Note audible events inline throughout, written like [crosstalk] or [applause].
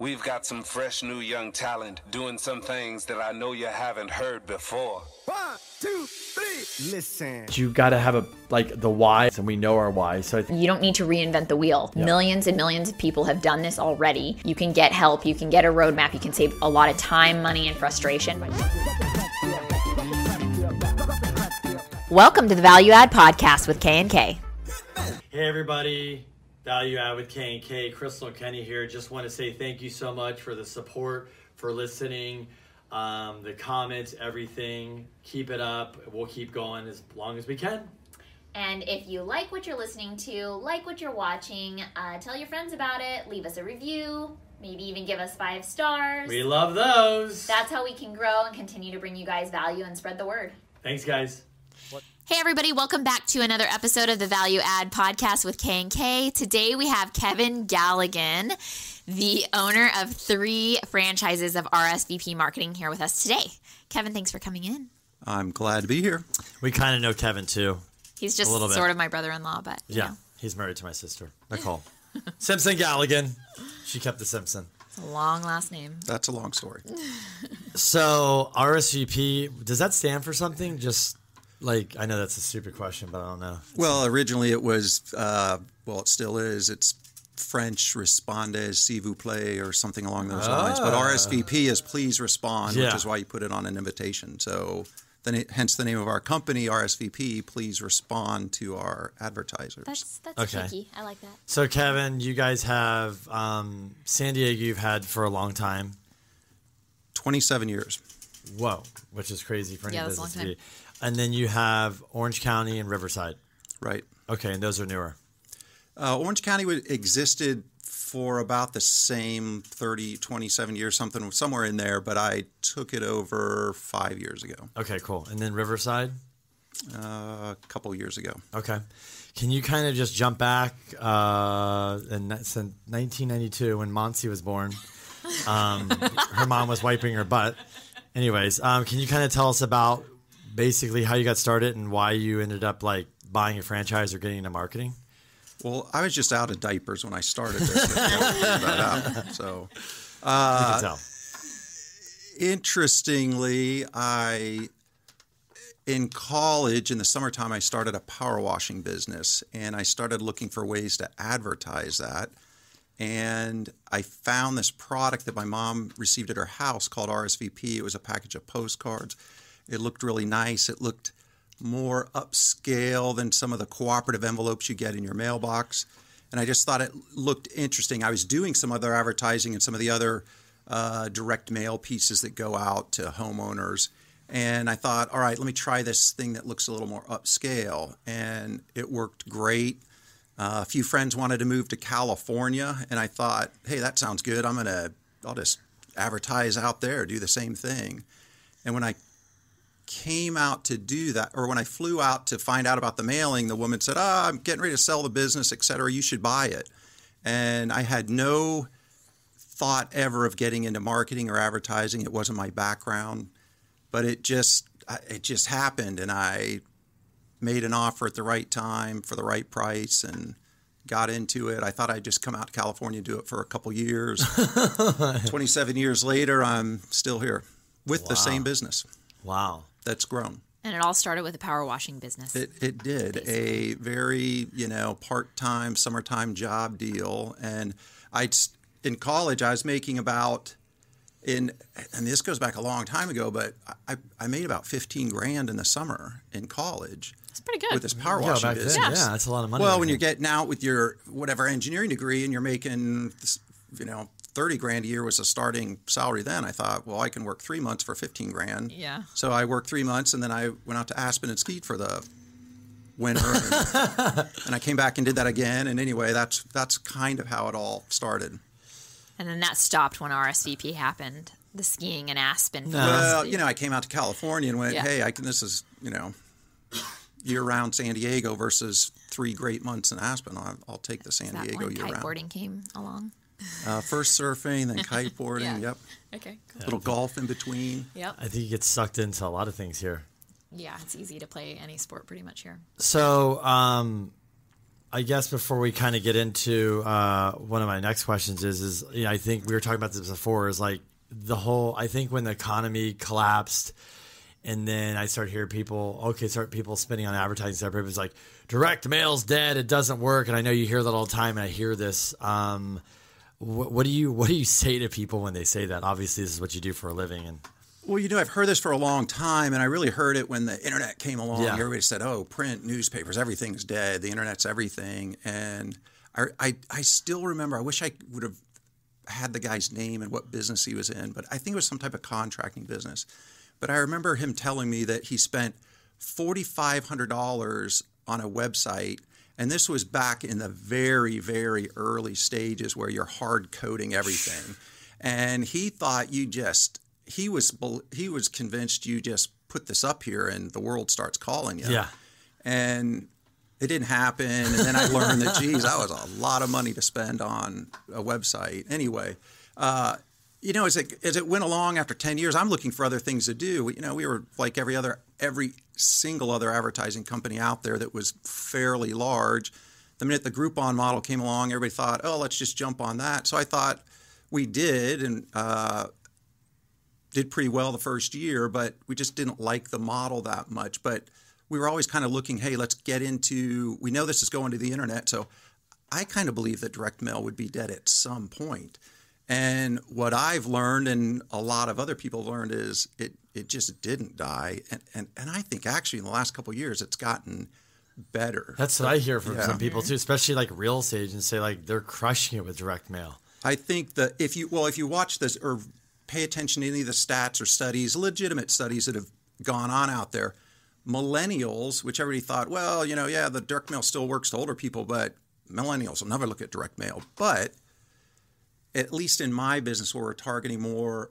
We've got some fresh new young talent doing some things that I know you haven't heard before. One, two, three. Listen. You got to have a like the why, and we know our why. So I think You don't need to reinvent the wheel. Millions and millions of people have done this already. You can get help, you can get a roadmap, you can save a lot of time, money, and frustration. Welcome to the Value Add Podcast with K and K. Hey everybody, Value Add with K and K, Crystal Kenny here. Just want to say thank you so much for the support, for listening, um, the comments, everything. Keep it up. We'll keep going as long as we can. And if you like what you're listening to, like what you're watching, uh, tell your friends about it, leave us a review, maybe even give us five stars. We love those. That's how we can grow and continue to bring you guys value and spread the word. Thanks, guys. Hey everybody, welcome back to another episode of the Value Add Podcast with K and K. Today we have Kevin Galligan, the owner of three franchises of RSVP Marketing here with us today. Kevin, thanks for coming in. I'm glad to be here. We kind of know Kevin too. He's just A little bit. sort of my brother-in-law, but Yeah, know, he's married to my sister, Nicole. [laughs] Simpson Galligan. She kept the Simpson. it's a long last name. That's a long story. So RSVP, does that stand for something? Just like I know that's a stupid question, but I don't know. Well, originally it was, uh, well, it still is. It's French "Respondez, s'il vous plaît" or something along those lines. But RSVP is "Please respond," Yeah. which is why you put it on an invitation. So, then hence the name of our company, RSVP. Please respond to our advertisers. That's that's Okay. tricky. I like that. So Kevin, you guys have um, San Diego. You've had for a long time. 27 years. Whoa, which is crazy for any Yeah, that's a business long to be. And then you have Orange County and Riverside. Right. Okay, and those are newer. Uh, Orange County existed for about the same 30, 27 years, something somewhere in there, but I took it over five years ago, Okay, cool. And then Riverside. uh, a couple years ago. Okay. Can you kind of just jump back uh, in that- since 1992 when Monty was born? Um, [laughs] her mom was wiping her butt. Anyways, um, can you kind of tell us about basically how you got started and why you ended up like buying a franchise or getting into marketing? Well, I was just out of diapers when I started this. so, uh, tell. interestingly, I in college in the summertime I started a power washing business, and I started looking for ways to advertise that. And I found this product that my mom received at her house called RSVP. It was a package of postcards. It looked really nice. It looked more upscale than some of the cooperative envelopes you get in your mailbox. And I just thought it looked interesting. I was doing some other advertising and some of the other uh, direct mail pieces that go out to homeowners. And I thought, all right, let me try this thing that looks a little more upscale. And it worked great. Uh, a few friends wanted to move to California, and I thought, hey, that sounds good. I'm gonna, I'll just advertise out there, do the same thing. And when I came out to do that, or when I flew out to find out about the mailing, the woman said, "Ah, I'm getting ready to sell the business, et cetera. You should buy it." And I had no thought ever of getting into marketing or advertising. It wasn't my background, but it just it just happened, and I made an offer at the right time for the right price and got into it. I thought I'd just come out to California and do it for a couple years. [laughs] 27 years later, I'm still here with the same business Wow. That's grown. And it all started with a power washing business. It, it did a very you know part-time summertime job deal, and I in college I was making about in and this goes back a long time ago, but I, I made about 15 grand in the summer in college That's pretty good. with this power Yeah, washing back then, business. yeah, that's a lot of money. Well, when you're then. getting out with your whatever engineering degree and you're making, you know, 30 grand a year was a starting salary then, I thought, well, I can work three months for 15 grand. Yeah. So I worked three months and then I went out to Aspen and skied for the winter. And, [laughs] and I came back and did that again. And anyway, that's that's kind of how it all started. and then that stopped when RSVP happened. The skiing in Aspen. Well, you know, I came out to California and went, Yeah. hey, I can, this is, you know, year round San Diego versus three great months in Aspen. I'll, I'll take the San that Diego year round. kiteboarding came along. Uh, first surfing, then [laughs] kiteboarding. Yeah. Yep. Okay. Cool. Little golf in between. Yep. I think you get sucked into a lot of things here. Yeah, it's easy to play any sport pretty much here. So, um, I guess before we kind of get into uh, one of my next questions is is you know, I think we were talking about this before is like the whole I think when the economy collapsed and then I started hearing people okay start people spending on advertising stuff everybody's like direct mail's dead it doesn't work and I know you hear that all the time and I hear this um, what, what do you what do you say to people when they say that obviously this is what you do for a living and Well, you know, I've heard this for a long time, and I really heard it when the internet came along. Yeah. Everybody said, "Oh, print, newspapers, everything's dead. The internet's everything." And I, I, I still remember. I wish I would have had the guy's name and what business he was in, but I think it was some type of contracting business. But I remember him telling me that he spent forty five hundred dollars on a website. And this was back in the very, very early stages where you're hard coding everything. And he thought you just he was he was convinced you just put this up here and the world starts calling you. Yeah. And it didn't happen. And then I learned that, geez, that was a lot of money to spend on a website. Anyway, uh, you know, as it, as it went along after 10 years, I'm looking for other things to do. You know, we were like every other, every single other advertising company out there that was fairly large. The minute the Groupon model came along, everybody thought, oh, let's just jump on that. So I thought we did, and uh, did pretty well the first year, but we just didn't like the model that much. But we were always kind of looking, hey, let's get into. We know this is going to the internet, so I kind of believe that direct mail would be dead at some point. And what I've learned, and a lot of other people learned, is it it just didn't die. And and, and I think actually in the last couple of years, it's gotten better. that's what I hear from Yeah. some people too especially like real estate agents say like they're crushing it with direct mail I think that if you well, if you watch this or pay attention to any of the stats or studies, legitimate studies that have gone on out there, millennials, which everybody thought, well, you know, yeah, the direct mail still works to older people, but millennials will never look at direct mail. But at least in my business, where we're targeting more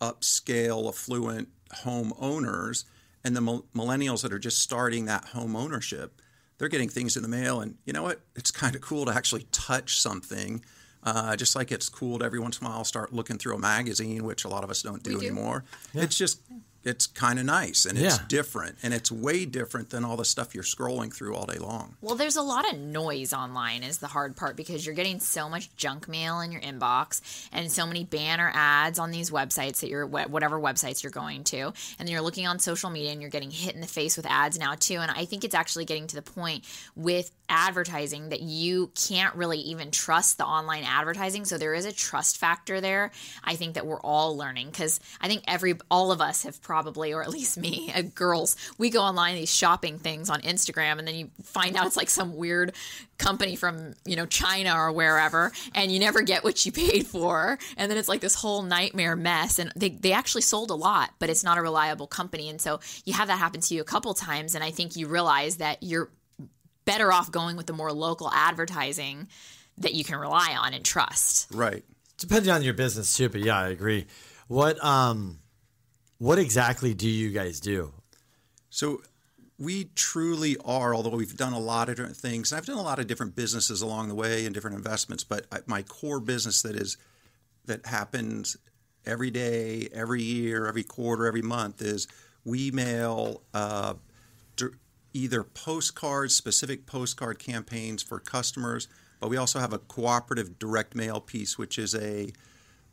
upscale, affluent homeowners, and the millennials that are just starting that home ownership, they're getting things in the mail. And you know what? It's kind of cool to actually touch something. Uh, just like it's cool to every once in a while start looking through a magazine, which a lot of us don't do, do. anymore. It's just, it's kind of nice and it's Yeah. different. And it's way different than all the stuff you're scrolling through all day long. Well, there's a lot of noise online is the hard part because you're getting so much junk mail in your inbox and so many banner ads on these websites that you're whatever websites you're going to and then you're looking on social media and you're getting hit in the face with ads now too and I think it's actually getting to the point with advertising that you can't really even trust the online advertising so there is a trust factor there I think that we're all learning cuz I think every all of us have probably or at least me [laughs] uh, girls we go online these shopping things on Instagram and then you find out it's like some weird company from you know China or wherever and you never get what you paid for and then it's like this whole nightmare mess and they, they actually sold a lot but it's not a reliable company and so you have that happen to you a couple times and I think you realize that you're better off going with the more local advertising that you can rely on and trust. Right. depending on your business too but yeah i agree what um what exactly do you guys do So we truly are, although we've done a lot of different things. I've done a lot of different businesses along the way and different investments, but my core business that is that happens every day, every year, every quarter, every month is we mail uh, either postcards, specific postcard campaigns for customers, but we also have a cooperative direct mail piece, which is a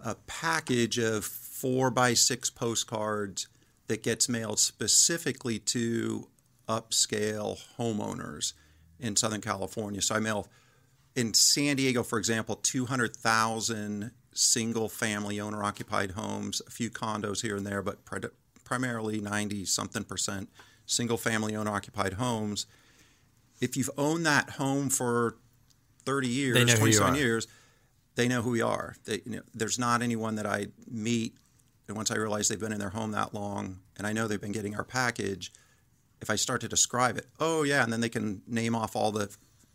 a package of four by six postcards that gets mailed specifically to upscale homeowners in Southern California. So I mail in San Diego, for example, 200,000 single family owner occupied homes, a few condos here and there, but primarily 90 something percent single family owner occupied homes. If you've owned that home for 30 years, They know who you 27 years, they know who we are. They, you know, there's not anyone that I meet, and once I realize they've been in their home that long, and I know they've been getting our package, if I start to describe it, oh yeah, and then they can name off all the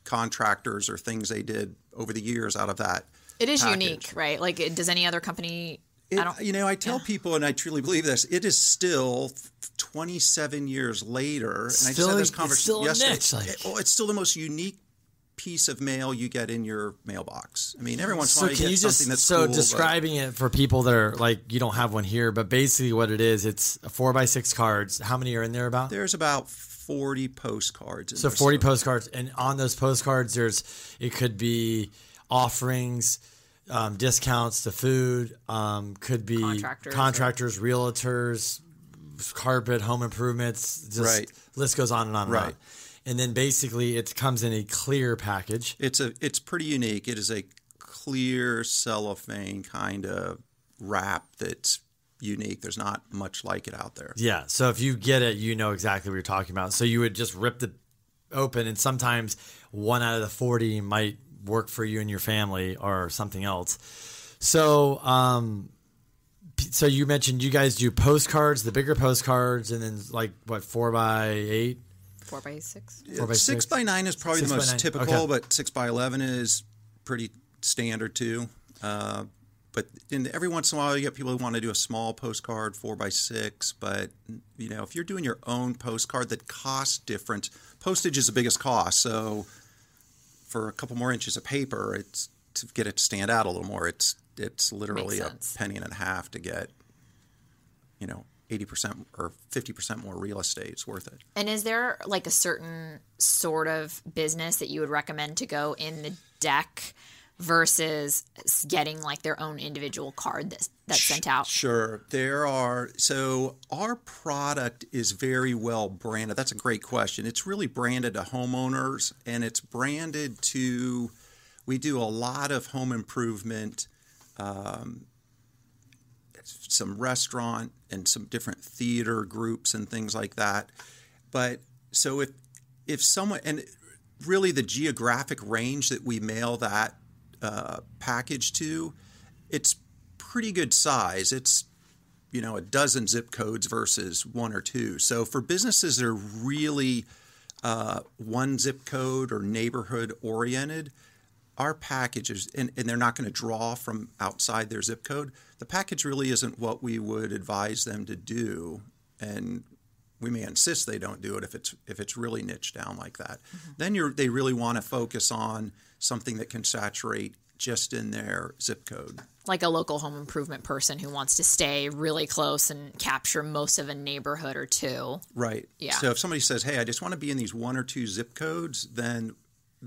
contractors or things they did over the years out of that. It is package. unique, right? Like, does any other company? It, I don't. you know, I tell people, and I truly believe this. It is still 27 years later, and I just Still- had this conversation a yesterday. niche, like- It- oh, it's still the most unique piece of mail you get in your mailbox. I mean, every once in a So while you can get you something just that's so cool, but- describing it for people that are like you don't have one here, but basically what it is, it's a four by six cards. How many are in there about? There's about 40 postcards. In So there. forty postcards, and on those postcards, there's it could be offerings, um, discounts to food, um, could be Contractors or- realtors, carpet, home improvements. Just Right. List goes on and on and on. And then basically, it comes in a clear package. It's a it's pretty unique. It is a clear cellophane kind of wrap that's unique. There's not much like it out there. Yeah. So if you get it, you know exactly what you're talking about. So you would just rip it open, and sometimes one out of the 40 might work for you and your family or something else. So, um, so you mentioned you guys do postcards, the bigger postcards, and then like what, four by eight? Four by six. Four by six, six? by nine is probably Six the most typical, Okay. but six by eleven is pretty standard too. Uh, but in, every once in a while, you get people who want to do a small postcard, four by six. But you know, if you're doing your own postcard that costs different, postage is the biggest cost. So for a couple more inches of paper, it's to get it to stand out a little more. It's it's literally a penny and a half to get, you know, eighty percent or fifty percent more real estate. It's worth it. And is there like a certain sort of business that you would recommend to go in the deck versus getting like their own individual card that's, that's sent out? Sure. There are, so our product is very well branded. That's a great question. It's really branded to homeowners and it's branded to, we do a lot of home improvement, um, some restaurant and some different theater groups and things like that. But so if, if someone, and really the geographic range that we mail that uh, package to, it's pretty good size. It's you know a dozen zip codes versus one or two. So for businesses that are really uh, one zip code or neighborhood oriented, our packages and, and they're not going to draw from outside their zip code. The package really isn't what we would advise them to do, and we may insist they don't do it if it's if it's really niched down like that. Mm-hmm. Then you're they really want to focus on something that can saturate just in their zip code. Like a local home improvement person who wants to stay really close and capture most of a neighborhood or two. Right. Yeah. So if somebody says, "Hey, I just want to be in these one or two zip codes," then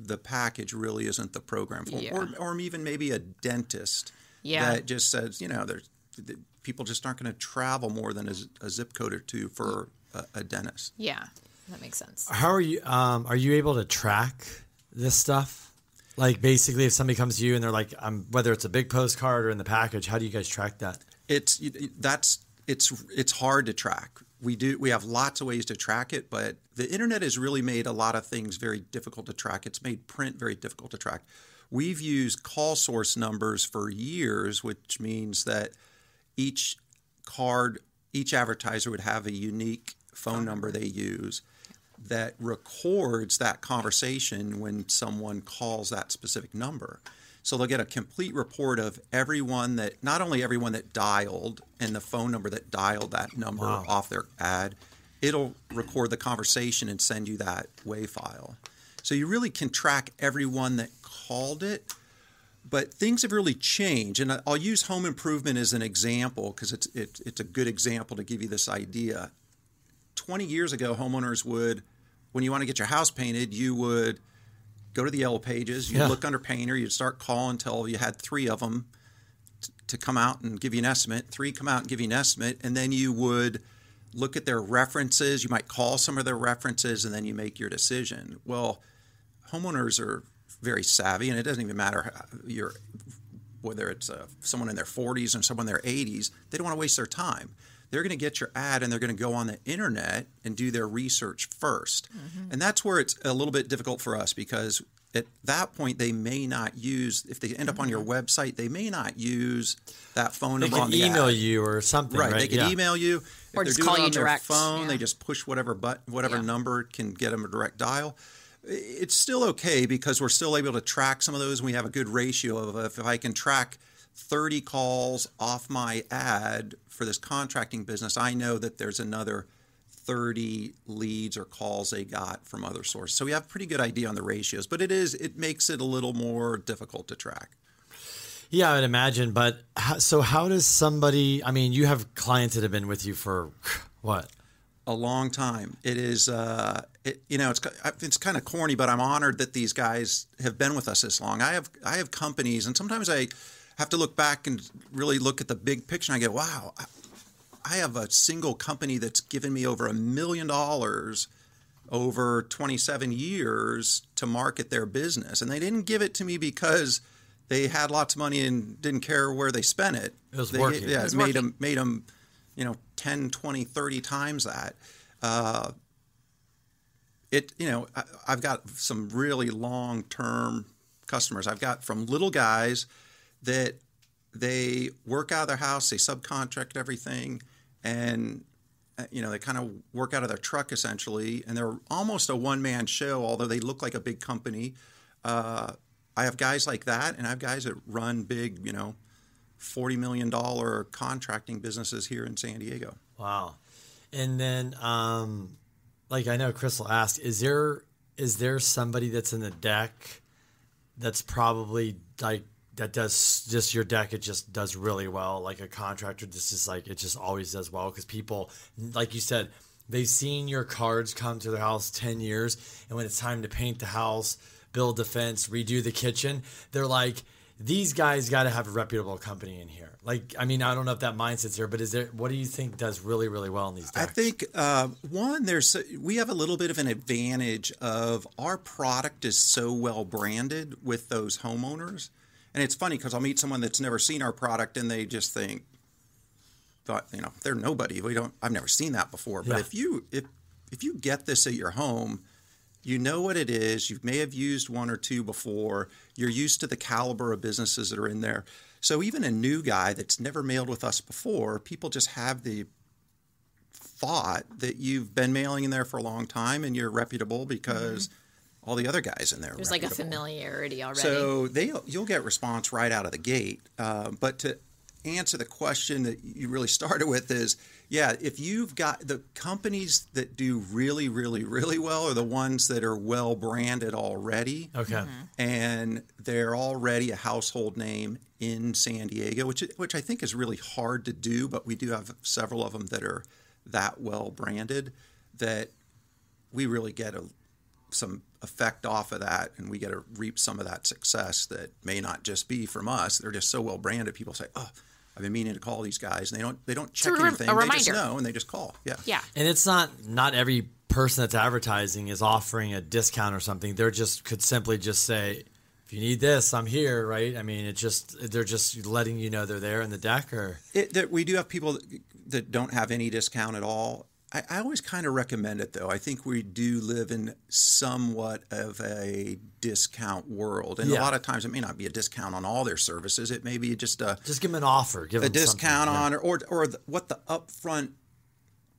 the package really isn't the program for. 'em. Yeah. Or, or even maybe a dentist. Yeah. That just says, you know, there's the, people just aren't going to travel more than a zip code or two for a, a dentist. Yeah, that makes sense. How are you? Um, are you able to track this stuff? Like basically, if somebody comes to you and they're like, um, whether it's a big postcard or in the package, how do you guys track that? It's that's it's it's hard to track. We do we have lots of ways to track it, but the internet has really made a lot of things very difficult to track. It's made print very difficult to track. We've used call source numbers for years, which means that each card, each advertiser would have a unique phone number they use that records that conversation when someone calls that specific number. So they'll get a complete report of everyone that, not only everyone that dialed and the phone number that dialed that number off their ad, it'll record the conversation and send you that WAV file. So you really can track everyone that called it but things have really changed. And i'll use home improvement as an example because it's, it, it's a good example to give you this idea. 20 years ago homeowners would when you want to get your house painted you would go to the yellow pages you'd Yeah. look under painter you'd start calling until you had three of them t- to come out and give you an estimate three come out and give you an estimate and then you would look at their references you might call some of their references and then you make your decision well homeowners are very savvy, and it doesn't even matter how you're, whether it's uh, someone in their 40s or someone in their 80s. They don't want to waste their time. They're going to get your ad and they're going to go on the internet and do their research 1st mm-hmm. And that's where it's a little bit difficult for us because at that point they may not use if they end up on your mm-hmm. website they may not use that phone They number can on the email ad. you or something, right? Right. They can Yeah. email you. If Or they're just doing call it you on their direct, phone. yeah. They just push whatever button whatever Yeah. number can get them a direct dial. It's still okay because we're still able to track some of those. and We have a good ratio of if I can track 30 calls off my ad for this contracting business, I know that there's another 30 leads or calls they got from other sources. So we have a pretty good idea on the ratios, but it is it makes it a little more difficult to track. Yeah, I would imagine. But how, so, how does somebody? I mean, you have clients that have been with you for what? a long time. It is, uh, it, you know, it's it's kind of corny, but I'm honored that these guys have been with us this long. I have I have companies, and sometimes I have to look back and really look at the big picture. And I go, wow, I have a single company that's given me over a million dollars over 27 years to market their business, and they didn't give it to me because they had lots of money and didn't care where they spent it. It was they, working. Yeah, It was made working. them made them, you know, 10, 20, 30 times that. Uh, it you know I, I've got some really long term customers. I've got from little guys that they work out of their house, they subcontract everything, and uh, you know they kind of work out of their truck essentially, and they're almost a one man show, although they look like a big company. Uh, I have guys like that, and I have guys that run big, you know, forty million dollar contracting businesses here in San Diego. Wow. And then, um, like I know Crystal asked, is there is there somebody that's in the deck that's probably like that does just your deck? It just does really well. Like a contractor, just is like it just always does well because people, like you said, they've seen your cards come to their house ten years, and when it's time to paint the house, build the fence, redo the kitchen, they're like. These guys got to have a reputable company in here. Like, I mean, I don't know if that mindset's there, but is there? What do you think does really, really well in these I think uh, one, there's we have a little bit of an advantage of our product is so well branded with those homeowners, and it's funny because I'll meet someone that's never seen our product and they just think, thought you know they're nobody. We don't. I've never seen that before. But Yeah. if you if if you get this at your home, you know what it is. You may have used one or two before. You're used to the caliber of businesses that are in there. So even a new guy that's never mailed with us before, people just have the thought that you've been mailing in there for a long time and you're reputable because mm-hmm. All the other guys in there. are. There's like a familiarity already. So they you'll get response right out of the gate. Uh, but to answer the question that you really [laughs] started with is, yeah, if you've got the companies that do really, really, really well are the ones that are well branded already Okay. Mm-hmm. and they're already a household name in San Diego, which which I think is really hard to do. But we do have several of them that are that well branded that we really get a, some effect off of that, and we get to reap some of that success that may not just be from us. They're just so well branded. People say, "Oh, I've been meaning to call these guys," and they don't they don't check a rem- anything. a they just know and they just call. Yeah, yeah. And it's not not every person that's advertising is offering a discount or something. They're just could simply just say, if you need this, I'm here, right? I mean, it just they're just letting you know they're there in the deck or It, that we do have people that, that don't have any discount at all. I, I always kind of recommend it though. I think we do live in somewhat of a discount world, and Yeah. a lot of times it may not be a discount on all their services. It may be just a just give them an offer, give a discount on or or, or the, what the upfront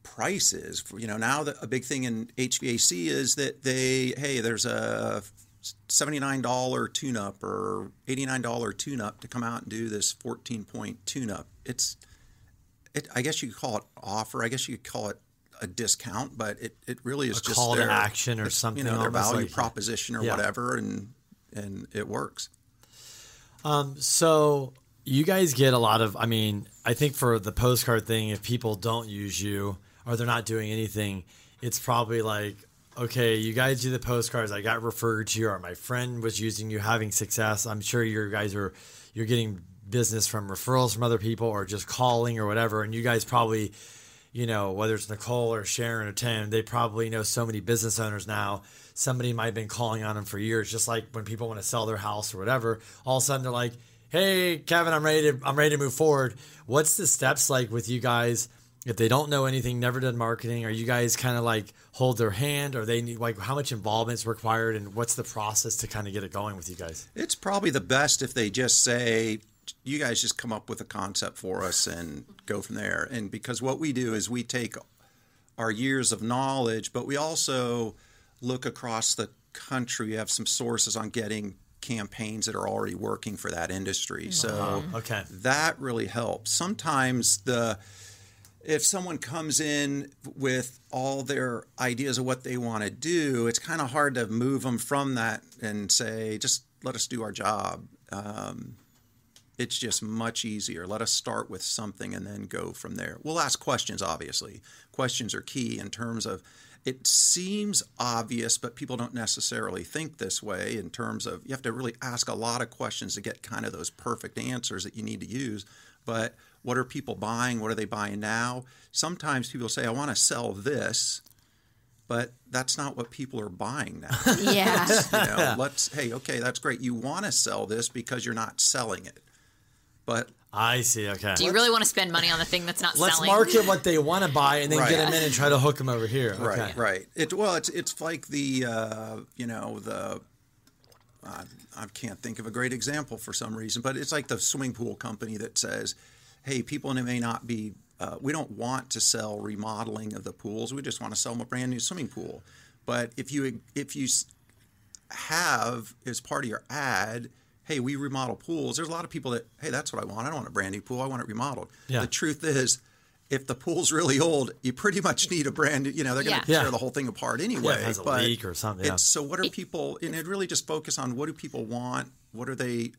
price is. For, you know, now the, a big thing in HVAC is that they hey, there's a seventy-nine dollar tune-up or eighty-nine dollar tune-up to come out and do this fourteen-point tune-up. It's it, I guess you could call it offer. I guess you could call it a discount, but it, it really is just A just call to action or something You know, their value like- proposition or Yeah. whatever, and and it works. Um, so you guys get a lot of. I mean, I think for the postcard thing, if people don't use you or they're not doing anything, it's probably like, okay, you guys do the postcards. I got referred to you, or my friend was using you, having success. I'm sure you guys are you're getting business from referrals from other people or just calling or whatever. And you guys probably, you know, whether it's Nicole or Sharon or Tim, they probably know so many business owners now. Somebody might have been calling on them for years, just like when people want to sell their house or whatever. All of a sudden, they're like, "Hey, Kevin, I'm ready to I'm ready to move forward." What's the steps like with you guys? If they don't know anything, never done marketing, are you guys kind of like hold their hand, or they need like how much involvement is required, and what's the process to kind of get it going with you guys? It's probably the best if they just say, you guys just come up with a concept for us and go from there. And because what we do is we take our years of knowledge, but we also look across the country. We have some sources on getting campaigns that are already working for that industry. So Okay. that really helps. Sometimes the if someone comes in with all their ideas of what they want to do, it's kind of hard to move them from that and say, just let us do our job. Um, it's just much easier. Let us start with something and then go from there. We'll ask questions, obviously. Questions are key in terms of it seems obvious, but people don't necessarily think this way in terms of you have to really ask a lot of questions to get kind of those perfect answers that you need to use. But what are people buying? What are they buying now? Sometimes people say, I want to sell this, but that's not what people are buying now. [laughs] Yeah. you know, let's, hey, okay, that's great. You want to sell this because you're not selling it. But I see. Okay. Do you really want to spend money on the thing that's not Let's selling? market what they want to buy and then Right. get them in and try to hook them over here. Okay. Right, right. It well, it's it's like the uh, you know the uh, I can't think of a great example for some reason, but it's like the swimming pool company that says, "Hey, people and it may not be. Uh, we don't want to sell remodeling of the pools. We just want to sell them a brand new swimming pool. But if you if you have as part of your ad." Hey, we remodel pools. There's a lot of people that, hey, that's what I want. I don't want a brand new pool. I want it remodeled. Yeah. The truth is, if the pool's really old, you pretty much need a brand new, you know, they're going to Yeah. tear the whole thing apart anyway. it has a but leak or something, yeah. So what are people, and it really just focus on what do people want? What are they,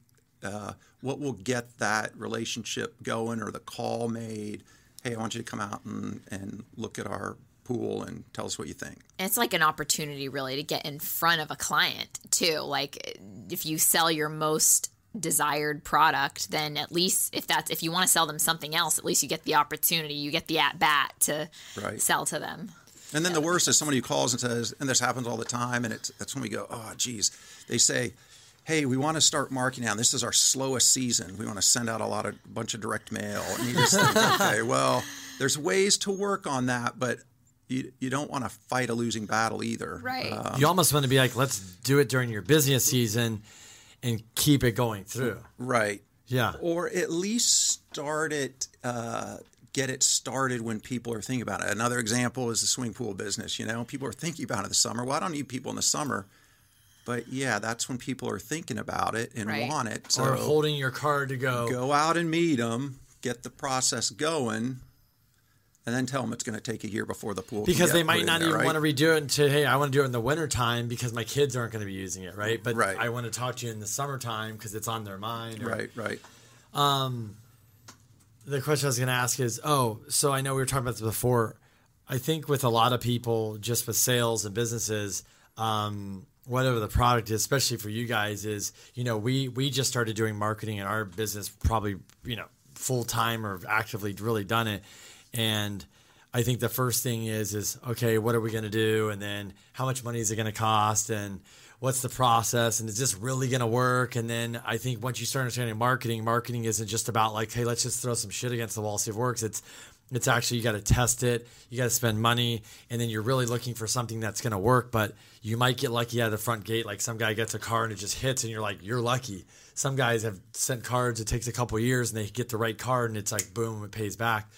uh, what will get that relationship going or the call made? Hey, I want you to come out and, and look at our pool and tell us what you think. it's like an opportunity really to get in front of a client too like if you sell your most desired product then at least if that's if you want to sell them something else at least you get the opportunity you get the at bat to Right. sell to them And then the worst is somebody who calls and says, and this happens all the time, and it's that's when we go, oh, geez. They say, hey, we want to start marketing now. This is our slowest season. We want to send out a lot of bunch of direct mail. And you just think, [laughs] okay, well, there's ways to work on that, but you, you don't want to fight a losing battle either. Right. Uh, You almost want to be like, let's do it during your busiest season and keep it going through. right. Yeah. Or at least start it, uh, get it started when people are thinking about it. Another example is the swimming pool business. You know, people are thinking about it in the summer. Well, I don't need people in the summer. But yeah, that's when people are thinking about it and Right. want it. So or holding your card to go. go out and meet them, get the process going, and then tell them it's going to take a year before the pool. Because they might not there, even right? want to redo it and say, hey, I want to do it in the wintertime because my kids aren't going to be using it, right? But Right. I want to talk to you in the summertime because it's on their mind. or- Right, right. the question I was going to ask is, oh, so I know we were talking about this before. I think with a lot of people, just with sales and businesses, um, whatever the product is, especially for you guys, is you know we we just started doing marketing in our business, probably you know full time or actively really done it, and I think the first thing is is okay, what are we going to do, and then how much money is it going to cost, and what's the process, and is this really going to work? And then I think once you start understanding marketing, marketing isn't just about like, hey, let's just throw some shit against the wall, see if it works. It's it's actually you got to test it, you got to spend money, and then you're really looking for something that's going to work. But you might get lucky out of the front gate, like some guy gets a car and it just hits, and you're like, you're lucky. Some guys have sent cards; it takes a couple years, and they get the right card, and it's like boom, it pays back.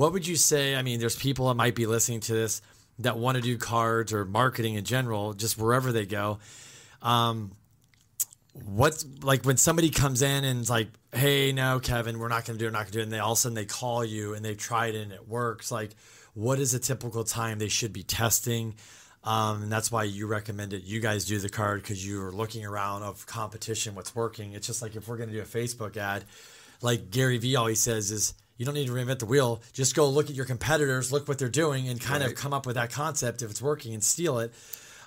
What would you say? I mean, there's people that might be listening to this that want to do cards or marketing in general, just wherever they go. Um, what's like when somebody comes in and is like, "Hey, no, Kevin, we're not going to do it, not going to do it," and they all of a sudden they call you and they've tried it and it works. Like, what is a typical time they should be testing? Um, and that's why you recommend it. you guys do the card because you are looking around of competition, what's working. It's just like if we're going to do a Facebook ad, like Gary Vee always says, is you don't need to reinvent the wheel. Just go look at your competitors, look what they're doing, and kind of come up with that concept if it's working and steal it.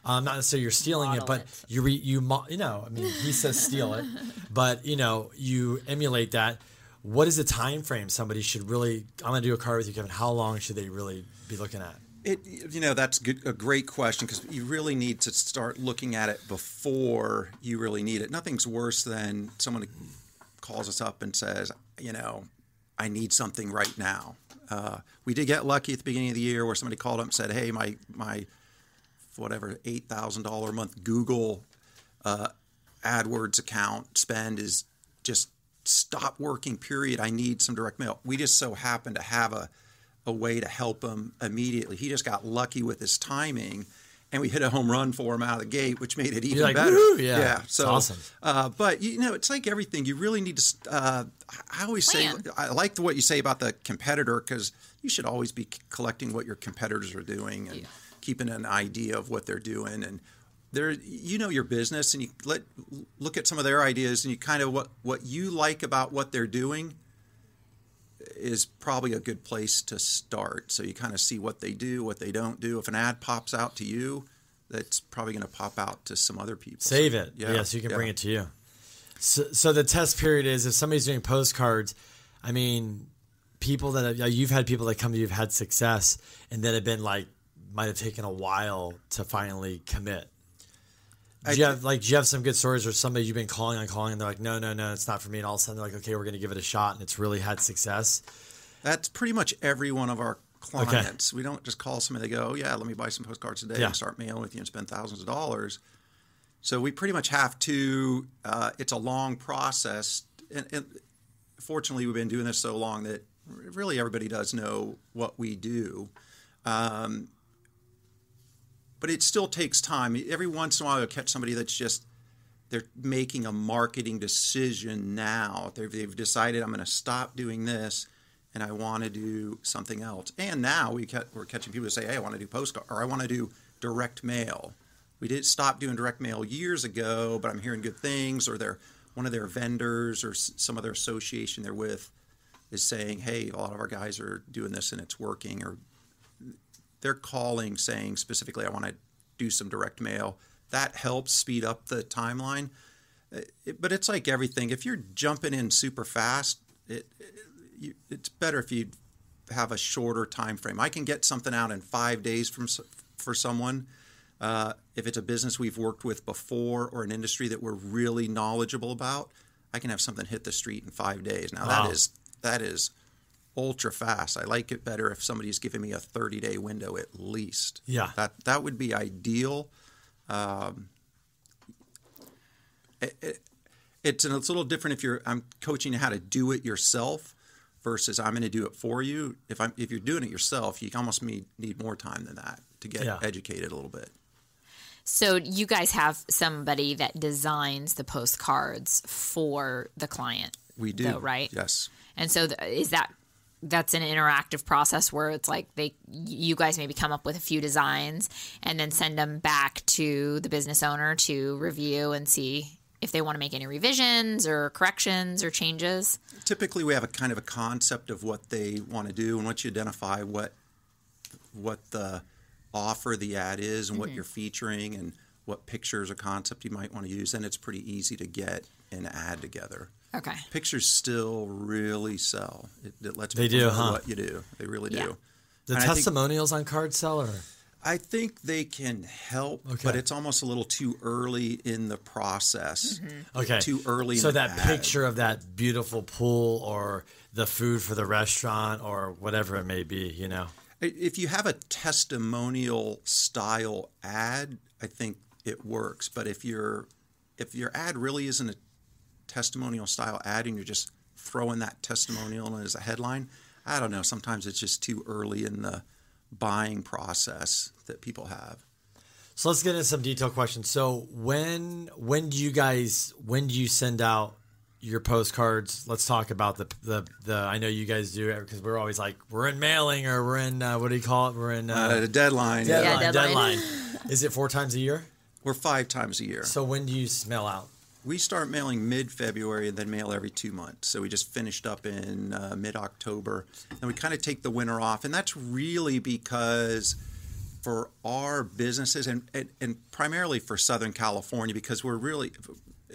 Um, not necessarily you're stealing it, but it. you re, you mo- you know, I mean, he says steal it, [laughs] but you know, you emulate that. What is the time frame somebody should really? I'm going to do a card with you, Kevin. How long should they really be looking at? It, you know, that's good, a great question because you really need to start looking at it before you really need it. Nothing's worse than someone calls us up and says, you know, I need something right now. Uh, we did get lucky at the beginning of the year where somebody called up and said, "Hey, my my whatever eight thousand dollar a month Google uh, AdWords account spend is just stop working. Period. I need some direct mail." We just so happened to have a a way to help him immediately. He just got lucky with his timing, and we hit a home run for him out of the gate, which made it even like, better. "Woo!" Yeah. yeah. It's So awesome. Uh, but you know, it's like everything. You really need to. Uh, I always Plan. say I like what you say about the competitor because you should always be c- collecting what your competitors are doing and keeping an idea of what they're doing and. There, you know your business, and you let look at some of their ideas, and you kind of what what you like about what they're doing is probably a good place to start. So you kind of see what they do, what they don't do. If an ad pops out to you, that's probably going to pop out to some other people. Save So, it. Yeah, so you can yeah. bring it to you. So, so the test period is if somebody's doing postcards, I mean, people that have, you've had people that come to you have had success and that have been like, might have taken a while to finally commit. Do you have like do you have some good stories or somebody you've been calling on calling and they're like no no no it's not for me and all of a sudden they're like okay we're gonna give it a shot and it's really had success That's pretty much every one of our clients. We don't just call somebody. They go, oh, "Yeah, let me buy some postcards today Yeah. and start mailing with you and spend thousands of dollars." So we pretty much have to. Uh, it's a long process, and, and fortunately, we've been doing this so long that really everybody does know what we do. Um, but it still takes time. Every once in a while, you'll catch somebody that's just they're making a marketing decision now. They've, they've decided I'm going to stop doing this and I want to do something else. And now we ca- we're catching people who say, "Hey, I want to do postcard or I want to do direct mail." We did stop doing direct mail years ago, but I'm hearing good things. Or their one of their vendors or s- some other association they're with is saying, "Hey, a lot of our guys are doing this and it's working." Or they're calling saying specifically, I want to do some direct mail. That helps speed up the timeline. Uh, It- but it's like everything. If you're jumping in super fast, it, it you, it's better if you have a shorter time frame. I can get something out in five days from for someone. Uh, if it's a business we've worked with before or an industry that we're really knowledgeable about, I can have something hit the street in five days. Now Wow. that is that is ultra fast. I like it better if somebody's giving me a 30 day window at least. Yeah. That that would be ideal. Um, it, it, it's, it's a little different if you're I'm coaching you how to do it yourself versus I'm going to do it for you. If I'm if you're doing it yourself, you almost need need more time than that to get Yeah. educated a little bit. So you guys have somebody that designs the postcards for the client. We do, though, right? Yes. And so th- is that that's an interactive process where it's like they you guys maybe come up with a few designs and then send them back to the business owner to review and see if they want to make any revisions or corrections or changes. typically we have a kind of a concept of what they want to do and once you identify what what the offer the ad is and what mm-hmm. you're featuring and what pictures or concept you might want to use then it's pretty easy to get an ad together Okay. pictures still really sell it, it lets They people do, know huh? what you do they really Yeah. do the And I think- testimonials on card sell or I think they can help, Okay. but it's almost a little too early in the process. Mm-hmm. Okay. Too early. So in the that ad. picture of that beautiful pool or the food for the restaurant or whatever it may be, you know. If you have a testimonial style ad, I think it works. But if your if your ad really isn't a testimonial style ad and you're just throwing that testimonial in as a headline, I don't know. Sometimes it's just too early in the buying process that people have. So let's get into some detailed questions. So when when do you guys when do you send out your postcards? Let's talk about the the, the I know you guys do it because we're always like we're in mailing or we're in uh, what do you call it? We're in uh, Uh, the deadline, deadline. Yeah, deadline. deadline. Is it four times a year? We're five times a year. So when do you mail out? We start mailing mid February and then mail every two months. So we just finished up in uh, mid October. And we kind of take the winter off. And that's really because for our businesses and, and, and primarily for Southern California, because we're really,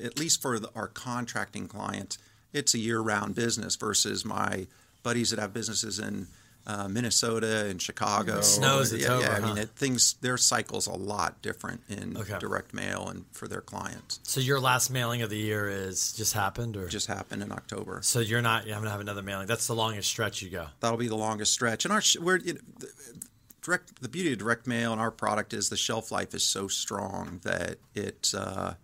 at least for the, our contracting clients, it's a year round business versus my buddies that have businesses in uh, Minnesota and Chicago. snows, it's yeah, over, yeah, I mean, it, things, their cycle's a lot different in Okay. direct mail and for their clients. So your last mailing of the year is just happened, or just happened in October. so you're not you haven't have another mailing. That's the longest stretch you go. That'll be the longest stretch. And our we're you know, the- direct. The beauty of direct mail and our product is the shelf life is so strong that it. Uh,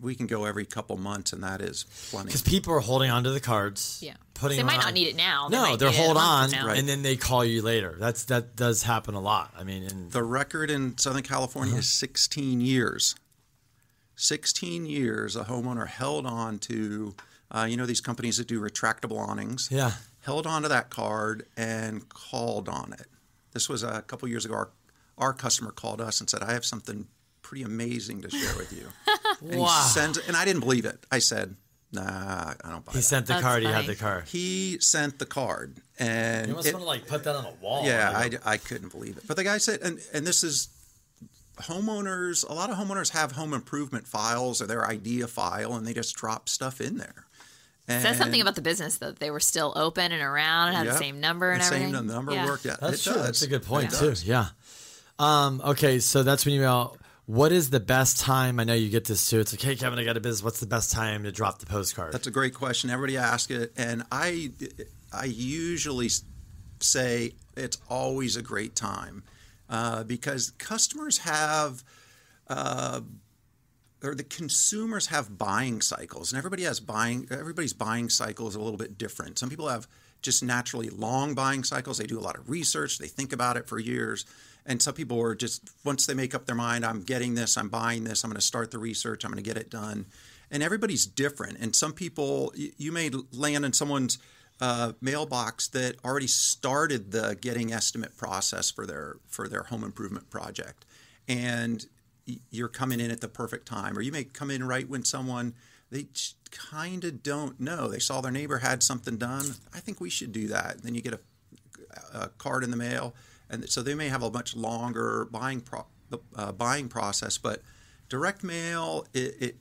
we can go every couple months, and that is plenty. Because people are holding on to the cards. Yeah. Putting They might on- not need it now. They No, they're need it a hold on, from now. and then they call you later. That's that does happen a lot. I mean, and The record in Southern California Uh-huh. is 16 years. 16 years a homeowner held on to, uh, you know, these companies that do retractable awnings. yeah, Held on to that card and called on it. This was a couple years ago. Our, our customer called us and said, I have something pretty amazing to share with you. [laughs] and Wow. He sends, and I didn't believe it. I said, nah, I don't buy it. he that. sent the That's card. He had the card. he sent the card. And You almost it- want to like put that on a wall. yeah, I, I couldn't believe it. But the guy said, and, and this is homeowners, a lot of homeowners have home improvement files or their idea file and they just drop stuff in there. And Says something about the business though. that They were still open and around and had Yep. the same number and the everything. Same number Yeah. worked. Yeah, that's it true. does. That's a good point It too. Yeah. Um, okay, so that's when you know what is the best time. I know you get this too. It's like, hey, Kevin, I got a business. What's the best time to drop the postcard? That's a great question. Everybody ask it, and I, I usually say it's always a great time uh, because customers have, uh, or the consumers have buying cycles, and everybody has buying. Everybody's buying cycle is a little bit different. Some people have just naturally long buying cycles. They do a lot of research. They think about it for years. And some people are just once they make up their mind, I'm getting this, I'm buying this, I'm going to start the research, I'm going to get it done. And everybody's different. And some people, you may land in someone's uh, mailbox that already started the getting estimate process for their for their home improvement project, and you're coming in at the perfect time. Or you may come in right when someone they kind of don't know. They saw their neighbor had something done. I think we should do that. Then you get a a card in the mail, and so they may have a much longer buying pro, uh, buying process. But direct mail, it, it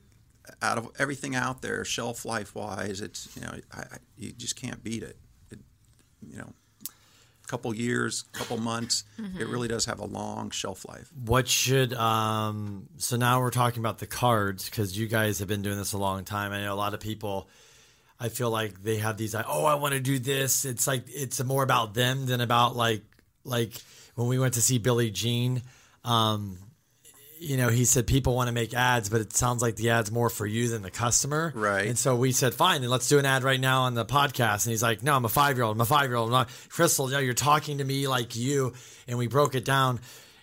out of everything out there, shelf life wise, it's you know I, I, you just can't beat it. it you know, a couple years, couple months, it really does have a long shelf life. What should um so now we're talking about the cards because you guys have been doing this a long time. I know a lot of people I feel like they have these like, oh I want to do this. It's like it's more about them than about like like when we went to see Billy Jean, um you know, he said people want to make ads, but it sounds like the ad's more for you than the customer. Right. And so we said, fine, then let's do an ad right now on the podcast. And he's like, no, I'm a five year old. I'm a five year old. Crystal, you know, you're talking to me like you. And we broke it down.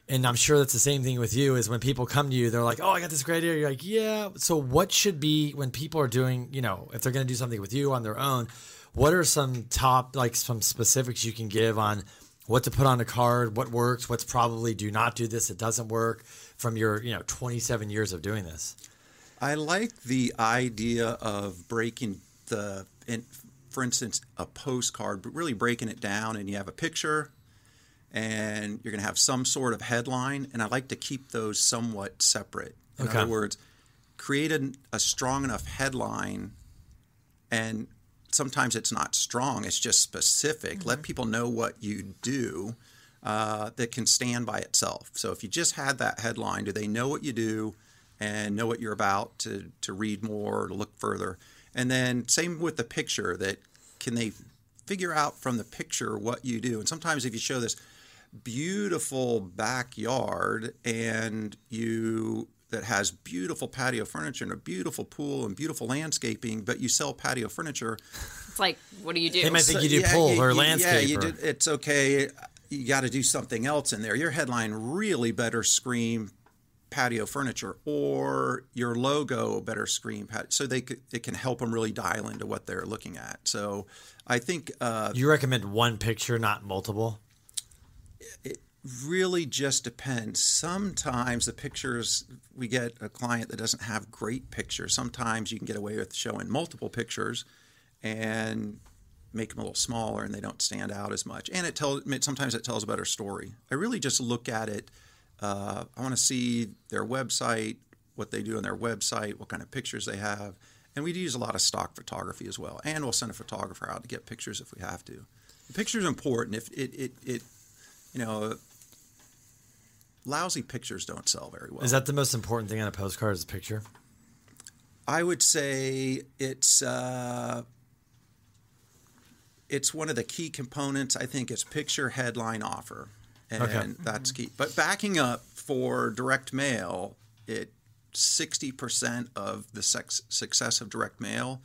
And I'm sure that's the same thing with you is when people come to you, they're like, oh, I got this great idea. You're like, yeah. So what should be when people are doing, you know, if they're going to do something with you on their own, what are some top, like some specifics you can give on what to put on a card, what works, what's probably do not do this, it doesn't work from your, you know, 27 years of doing this? I like the idea of breaking the, in, for instance, a postcard, but really breaking it down, and you have a picture, and you're going to have some sort of headline, and I like to keep those somewhat separate. In Okay. other words, create a strong enough headline, and sometimes it's not strong; it's just specific. Let people know what you do. Uh, that can stand by itself. So if you just had that headline, do they know what you do and know what you're about to, to read more, to look further? And then same with the picture that can they figure out from the picture what you do? And sometimes if you show this beautiful backyard and you that has beautiful patio furniture and a beautiful pool and beautiful landscaping, but you sell patio furniture, It's like, what do you do? They might think you do yeah, pool you- or you- landscape. Yeah, you or- did, it's okay. You got to do something else in there. Your headline really better scream patio furniture, or your logo better scream pat- so they could, it can help them really dial into what they're looking at. So I think uh, You recommend one picture, not multiple? Really just depends. Sometimes the pictures we get a client that doesn't have great pictures. Sometimes you can get away with showing multiple pictures and make them a little smaller and they don't stand out as much. And it tells sometimes it tells a better story. I really just look at it. Uh, I want to see their website, what they do on their website, what kind of pictures they have. And we do use a lot of stock photography as well. And we'll send a photographer out to get pictures if we have to. The picture's important. If it, it, it you know, lousy pictures don't sell very well. Is that the most important thing on a postcard is a picture? I would say it's uh, it's one of the key components. I think it's picture, headline, offer, and Okay. that's key. But backing up for direct mail, it sixty percent of the sex, success of direct mail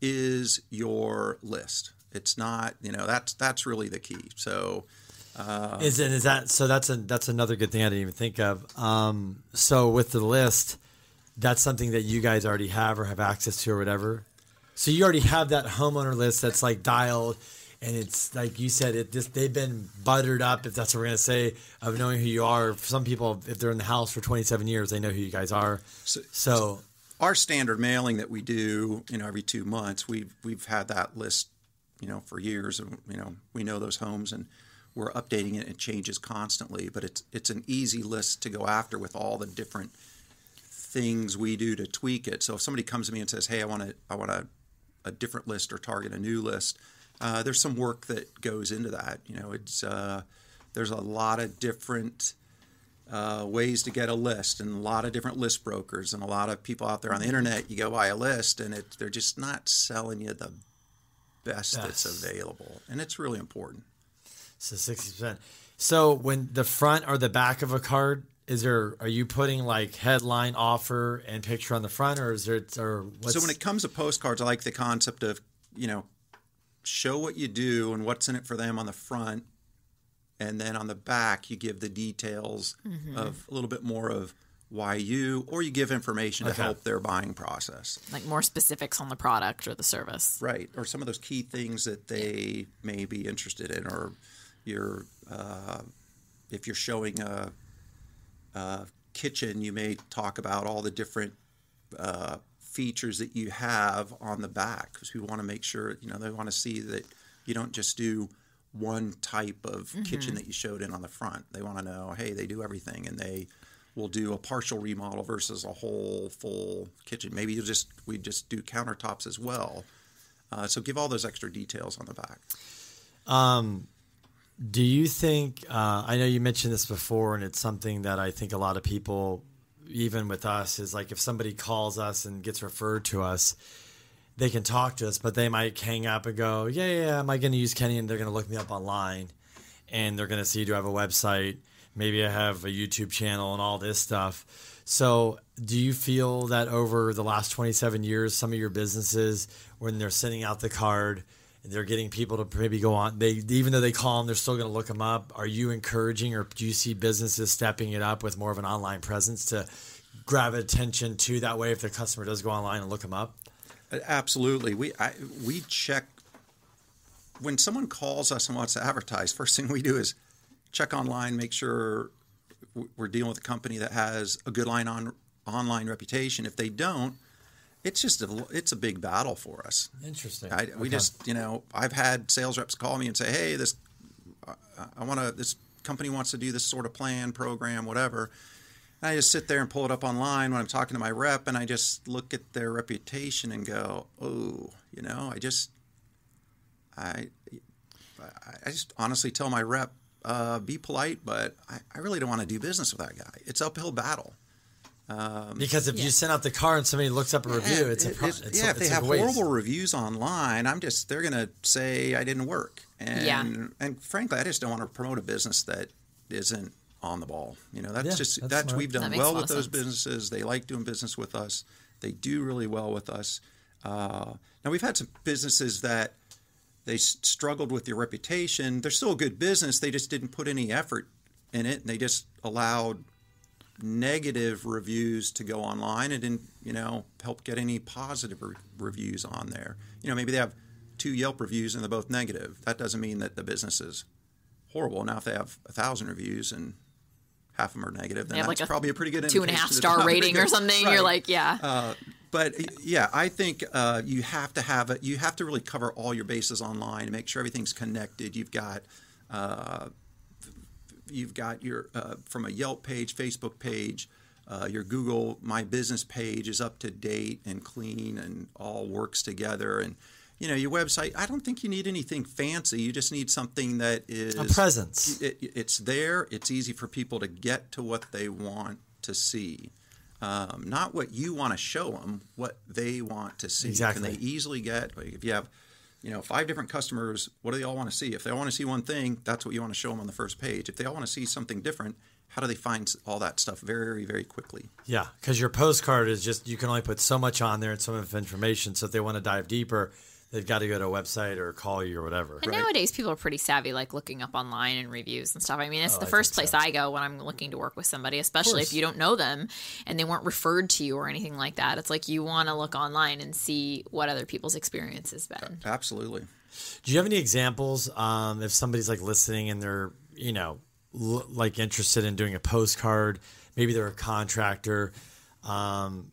is your list. It's not, you know, that's that's really the key. So Is it is that so? That's a that's another good thing I didn't even think of. Um, so with the list, that's something that you guys already have or have access to or whatever. So you already have that homeowner list that's like dialed, and it's like you said, it just they've been buttered up, if that's what we're gonna say, of knowing who you are. Some people, if they're in the house for 27 years, they know who you guys are. So- So, our standard mailing that we do, you know, every two months, we've we've had that list, you know, for years, and you know, we know those homes, and we're updating it. It changes constantly, but it's it's an easy list to go after with all the different things we do to tweak it. So if somebody comes to me and says, "Hey, I want to I want a, a different list or target a new list," uh, there's some work that goes into that. You know, it's uh, there's a lot of different uh, ways to get a list and a lot of different list brokers and a lot of people out there on the internet you go buy a list and it, they're just not selling you the best that's available and it's really important so 60 percent. So when the front or the back of a card. Is there? Are you putting like headline, offer, and picture on the front, or is there? Or what's, so when it comes to postcards i like the concept of you know show what you do and what's in it for them on the front and then on the back you give the details mm-hmm. of a little bit more of why you or you give information Okay. to help their buying process Like more specifics on the product or the service. Right, or some of those key things that they may be interested in, or you're uh, if you're showing a, a kitchen, you may talk about all the different uh, features that you have on the back because we want to make sure you know they want to see that you don't just do one type of kitchen that you showed in on the front. They want to know, hey, they do everything, and they will do a partial remodel versus a whole full kitchen. Maybe you just we just do countertops as well. Uh, so give all those extra details on the back. Do you think? Uh, I know you mentioned this before, and it's something that I think a lot of people, even with us, is like if somebody calls us and gets referred to us, they can talk to us, but they might hang up and go, "Yeah, yeah, am I going to use Kenny?" And they're going to look me up online, and they're going to see, "Do I have a website? Maybe I have a YouTube channel and all this stuff." So, do you feel that over the last 27 years, some of your businesses, when they're sending out the card, they're getting people to maybe go on, they even though they call them, they're still going to look them up. Are you encouraging, or do you see businesses stepping it up with more of an online presence to grab attention to that way if the customer does go online and look them up? Absolutely, we I, we check when someone calls us and wants to advertise. First thing we do is check online, make sure we're dealing with a company that has a good line on online reputation. If they don't, it's just a it's a big battle for us. Interesting. I, we Okay. just, you know, I've had sales reps call me and say, "Hey, this, I, I want to. This company wants to do this sort of plan, program, whatever." And I just sit there and pull it up online when I'm talking to my rep, and I just look at their reputation and go, "Oh, you know, I just, I, I just honestly tell my rep, uh, be polite, but I, I really don't want to do business with that guy. It's uphill battle." Because if you send out the car and somebody looks up a review, it's a It- pro- it's- it's yeah. a, if they have waste. horrible reviews online, I'm just they're gonna say I didn't work, and Yeah. and frankly, I just don't want to promote a business that isn't on the ball. You know, that's Yeah, just that's that's, we've done makes well with those sense. businesses. They like doing business with us. They do really well with us. Uh, now we've had some businesses that they s- struggled with their reputation. They're still a good business. They just didn't put any effort in it, and they just allowed negative reviews to go online and didn't you know help get any positive re- reviews on there you know maybe they have two yelp reviews and they're both negative that doesn't mean that the business is horrible now if they have a thousand reviews and half of them are negative then that's like a probably a pretty good Two and a half star they're not very rating or something. Right. You're like, yeah. but yeah i think uh, you have to have it you have to really cover all your bases online and make sure everything's connected you've got uh, you've got your uh, from a Yelp page, Facebook page, uh, your Google My Business page is up to date and clean and all works together. And you know your website. I don't think you need anything fancy. You just need something that is A presence. It, it's there. It's easy for people to get to what they want to see. Um, not what you want to show them, what they want to see. Exactly. Can they easily get? Like if you have you know, five different customers. What do they all want to see? If they all want to see one thing, that's what you want to show them on the first page. If they all want to see something different, how do they find all that stuff very, very quickly? Yeah, because your postcard is just you can only put so much on there and so much information. So if they want to dive deeper, they've got to go to a website or call you or whatever. And nowadays, people are pretty savvy, like looking up online and reviews and stuff. I mean, it's the Oh, I first think place I go when I'm looking to work with somebody, especially if you don't know them and they weren't referred to you or anything like that. It's like you want to look online and see what other people's experience has been. Absolutely. Do you have any examples? Um, if somebody's like listening and they're you know l- like interested in doing a postcard, maybe they're a contractor. Um,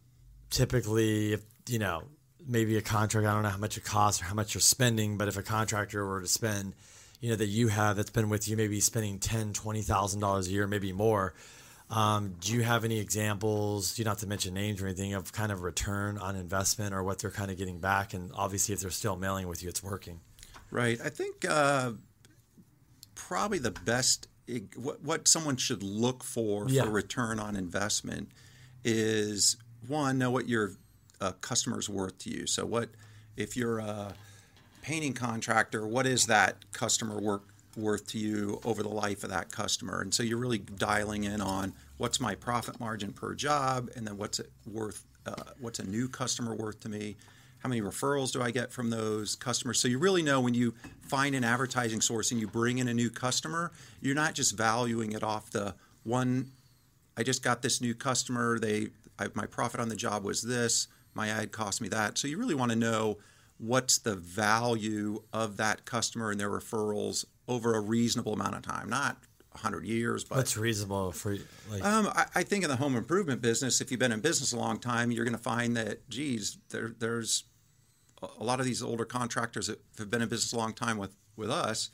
typically, if you know maybe a contract, I don't know how much it costs or how much you're spending, but if a contractor were to spend, you know, that you have that's been with you, maybe spending ten, twenty thousand dollars a year, maybe more. Um, do you have any examples? You don't have to mention names or anything of kind of return on investment or what they're kind of getting back, and obviously if they're still mailing with you, it's working. Right. I think uh, probably the best what what someone should look for Yeah. for return on investment is one know what your uh, customer's worth to you. So what if you're a painting contractor? What is that customer work worth to you over the life of that customer? And so you're really dialing in on what's my profit margin per job, and then what's it worth? Uh, what's a new customer worth to me? How many referrals do I get from those customers? So you really know when you find an advertising source and you bring in a new customer, you're not just valuing it off the one. I just got this new customer. They I, my profit on the job was this. My ad cost me that. So you really want to know what's the value of that customer and their referrals over a reasonable amount of time, not 100 years, but What's reasonable for like? um, I, I think in the home improvement business, if you've been in business a long time, you're going to find that, geez, there, there's a- a lot of these older contractors that have been in business a long time with, with us.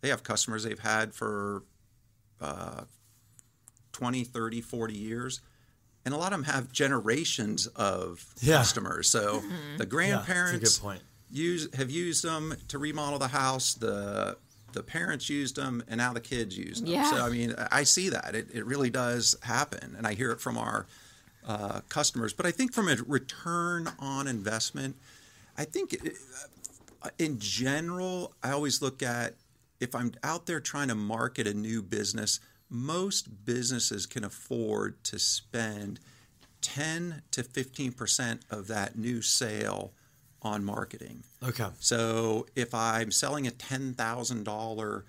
They have customers they've had for uh, 20, 30, 40 years. And a lot of them have generations of Yeah. customers. So the yeah, that's a grandparents good point. use have used them to remodel the house. The the parents used them, and now the kids use them. Yeah. So I mean, I see that it, it really does happen, and I hear it from our uh, customers. But I think from a return on investment, I think it, uh, in general, I always look at if I'm out there trying to market a new business, most businesses can afford to spend 10 to 15% of that new sale on marketing. Okay. So if I'm selling a $10,000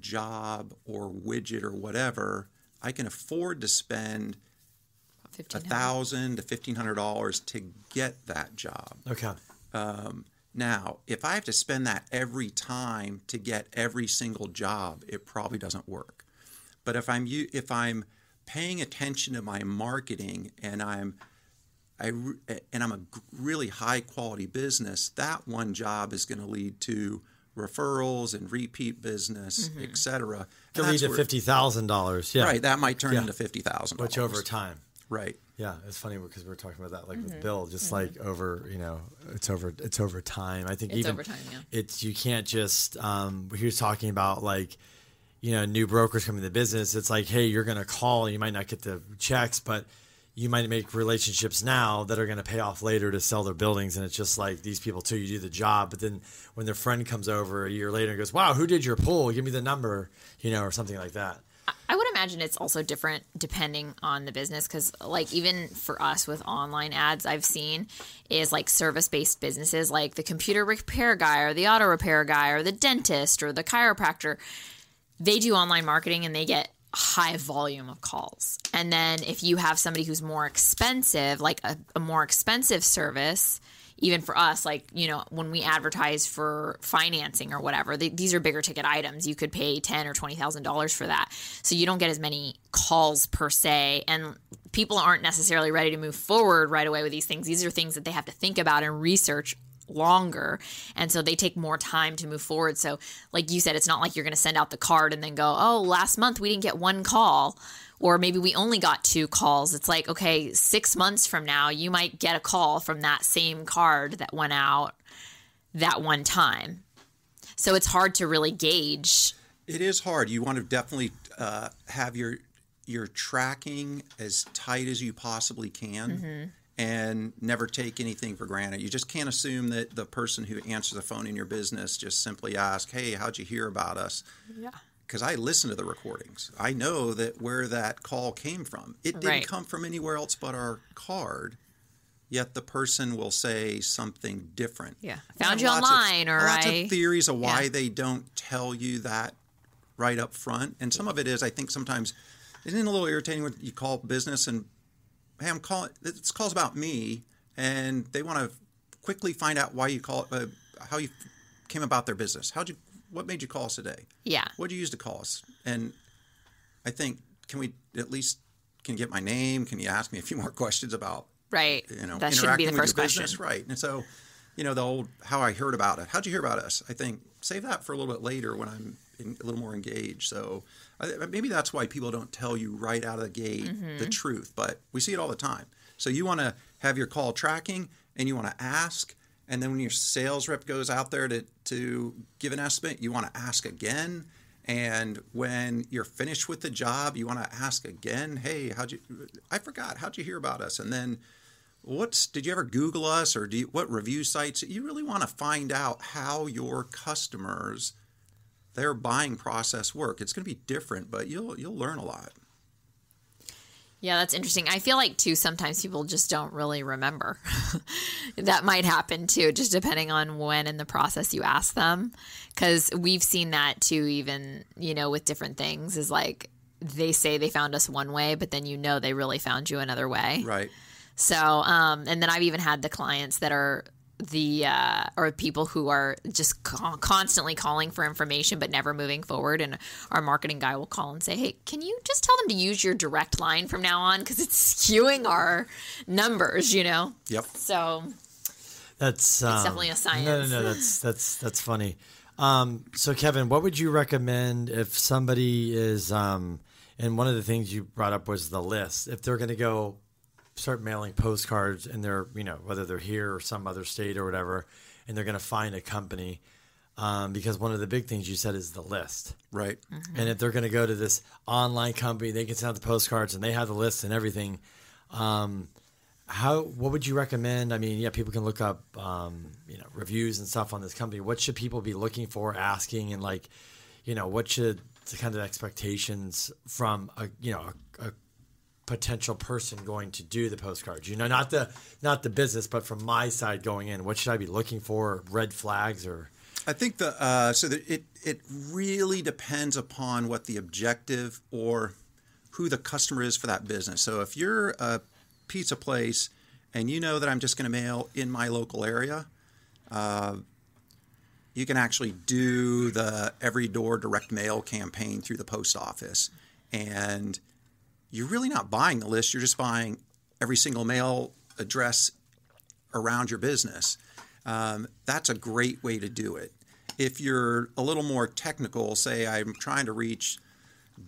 job or widget or whatever, I can afford to spend a 1500. thousand to fifteen hundred dollars to get that job. Okay. Um, now, if I have to spend that every time to get every single job, it probably doesn't work. But if I'm if I'm paying attention to my marketing and I'm I and I'm a g- really high quality business, that one job is going to lead to referrals and repeat business, et cetera. To And lead that's to fifty thousand dollars. Yeah. Right, that might turn Yeah. into fifty thousand. Which over time. Right. Yeah, it's funny because we are talking about that like Mm-hmm. with Bill, just like over, you know, it's over, it's over time. I think It's even over time, yeah. it's you can't just. Um, he was talking about like, you know, new brokers coming to business. It's like, hey, you're going to call, you might not get the checks, but you might make relationships now that are going to pay off later to sell their buildings. And it's just like these people too. You do the job, but then when their friend comes over a year later and goes, "Wow, who did your pool? Give me the number," you know, or something like that. I would imagine it's also different depending on the business because, like, even for us with online ads, I've seen is like service based businesses like the computer repair guy or the auto repair guy or the dentist or the chiropractor. They do online marketing and they get high volume of calls. And then if you have somebody who's more expensive, like a, a more expensive service, even for us, like, you know, when we advertise for financing or whatever, th these are bigger ticket items. You could pay ten or twenty thousand dollars for that. So you don't get as many calls per se. And people aren't necessarily ready to move forward right away with these things. These are things that they have to think about and research longer and so they take more time to move forward. So like you said it's not like you're going to send out the card and then go oh last month we didn't get one call or maybe we only got two calls. It's like okay 6 months from now you might get a call from that same card that went out that one time. So it's hard to really gauge. It is hard. You want to definitely uh, have your your tracking as tight as you possibly can, and never take anything for granted. You just can't assume that the person who answers the phone in your business just simply ask, "Hey, how'd you hear about us?" Yeah. Because I listen to the recordings. I know that where that call came from. It didn't Right. come from anywhere else but our card. Yet the person will say something different. Yeah. Found you lots of- online, or lots I- of theories of why Yeah. they don't tell you that right up front. And some of it is, I think, sometimes isn't it a little irritating when you call business and hey, I'm calling. This call's about me, and they want to quickly find out why you call uh, how you came about their business. How'd you? What made you call us today? Yeah. What did you use to call us? And I think, can we at least can you get my name? Can you ask me a few [laughs] more questions about Right. you know, that shouldn't be the interacting with first question. business, right? And so, you know, the old how I heard about it. How'd you hear about us? I think save that for a little bit later when I'm in, a little more engaged. So maybe that's why people don't tell you right out of the gate Mm-hmm. the truth, but we see it all the time. So you want to have your call tracking, and you want to ask. And then when your sales rep goes out there to, to give an estimate, you want to ask again. And when you're finished with the job, you want to ask again, hey, how'd you, I forgot, how'd you hear about us? And then what's, did you ever Google us or do you, what review sites? You really want to find out how your customers, their buying process work. It's going to be different, but you'll, you'll learn a lot. Yeah, that's interesting. I feel like too sometimes people just don't really remember. [laughs] that might happen too, just depending on when in the process you ask them. Because we've seen that too, even you know, with different things. Is like they say they found us one way, but then you know they really found you another way. Right. So, um, and then I've even had the clients that are the uh, or people who are just con- constantly calling for information but never moving forward and our marketing guy will call and say hey can you just tell them to use your direct line from now on because it's skewing our numbers you know Yep. so That's um, definitely a science. No, no, no. That's that's that's funny. Um, so, Kevin, what would you recommend if somebody is? Um, and one of the things you brought up was the list. If they're going to go start mailing postcards, and they're you know whether they're here or some other state or whatever, and they're going to find a company. Um, because one of the big things you said is the list. Right. And if they're going to go to this online company, they can send out the postcards and they have the list and everything. Um, how what would you recommend? I mean, yeah, people can look up um, you know reviews and stuff on this company. What should people be looking for, asking, and like, you know, what should the kind of expectations from a you know a, a potential person going to do the postcards? You know, not the not the business, but from my side going in, what should I be looking for? Red flags or I think the uh, so it it really depends upon what the objective or who the customer is for that business. So if you're a pizza place and you know that I'm just going to mail in my local area, uh, you can actually do the every door direct mail campaign through the post office, and you're really not buying the list. You're just buying every single mail address around your business. Um, that's a great way to do it. If you're a little more technical, say I'm trying to reach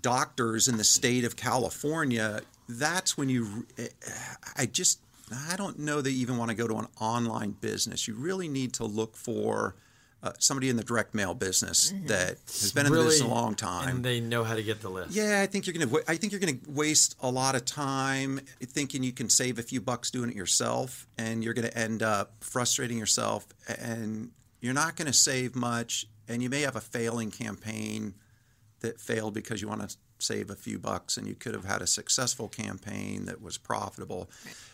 doctors in the state of California, that's when you, I just, I don't know you even want to go to an online business. You really need to look for uh, somebody in the direct mail business that has been in the business a long time. and they know how to get the list. Yeah, I think you're gonna. I think you're gonna waste a lot of time thinking you can save a few bucks doing it yourself, and you're gonna end up frustrating yourself, and you're not gonna save much, and you may have a failing campaign that failed because you want to save a few bucks, and you could have had a successful campaign that was profitable.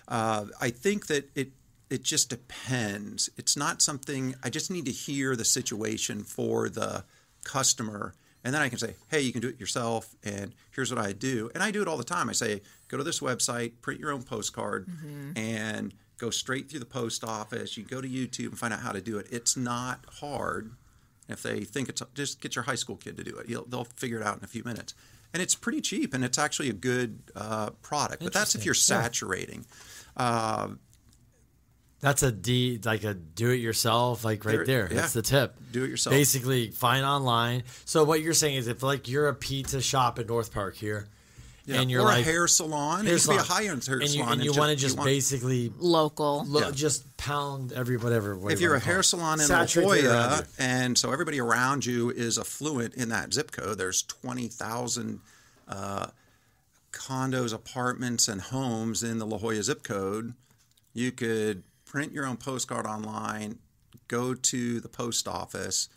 Uh, I think that it it just depends. It's not something I just need to hear the situation for the customer, and then I can say, "Hey, you can do it yourself." And here's what I do, and I do it all the time. I say, "Go to this website, print your own postcard, and go straight through the post office. You go to YouTube and find out how to do it. It's not hard." If they think it's just get your high school kid to do it, You'll, they'll figure it out in a few minutes, and it's pretty cheap, and it's actually a good uh, product. But that's if you're Interesting. Yeah. saturating. Uh, That's a D, like a do it yourself, like right There- there. yeah. That's the tip. Do it yourself. Basically, find online. So what you're saying is, if like you're a pizza shop in North Park here, yeah. and you're or like a hair salon. hair it could be a high end hair and you, salon, and you ju- want to just want- basically local lo- Yeah. just pound every whatever. what if you you're a hair salon in La Saturate Jolla, and so everybody around you is affluent in that zip code, there's 20,000 uh, condos, apartments, and homes in the La Jolla zip code. You could print your own postcard online, go to the post office,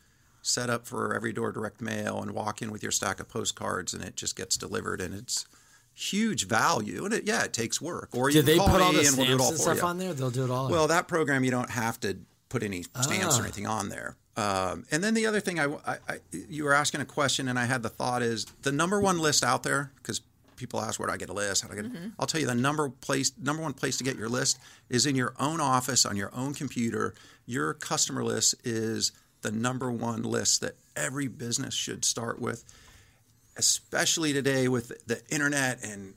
set up for every door direct mail, and walk in with your stack of postcards, and it just gets delivered, and it's huge value. And it, yeah, it takes work. Or you Did they call put all the and we'll do it stamps all and stuff you. on there? They'll do it all. Well, that program you don't have to put any stamps Ah. or anything on there. Um, and then the other thing, I, I, I- you were asking a question, and I had the thought is the number one list out there because people ask where do I get a list? How do I get? Mm-hmm. I'll tell you the number place, number one place to get your list is in your own office on your own computer. Your customer list is the number one list that every business should start with especially today with the internet and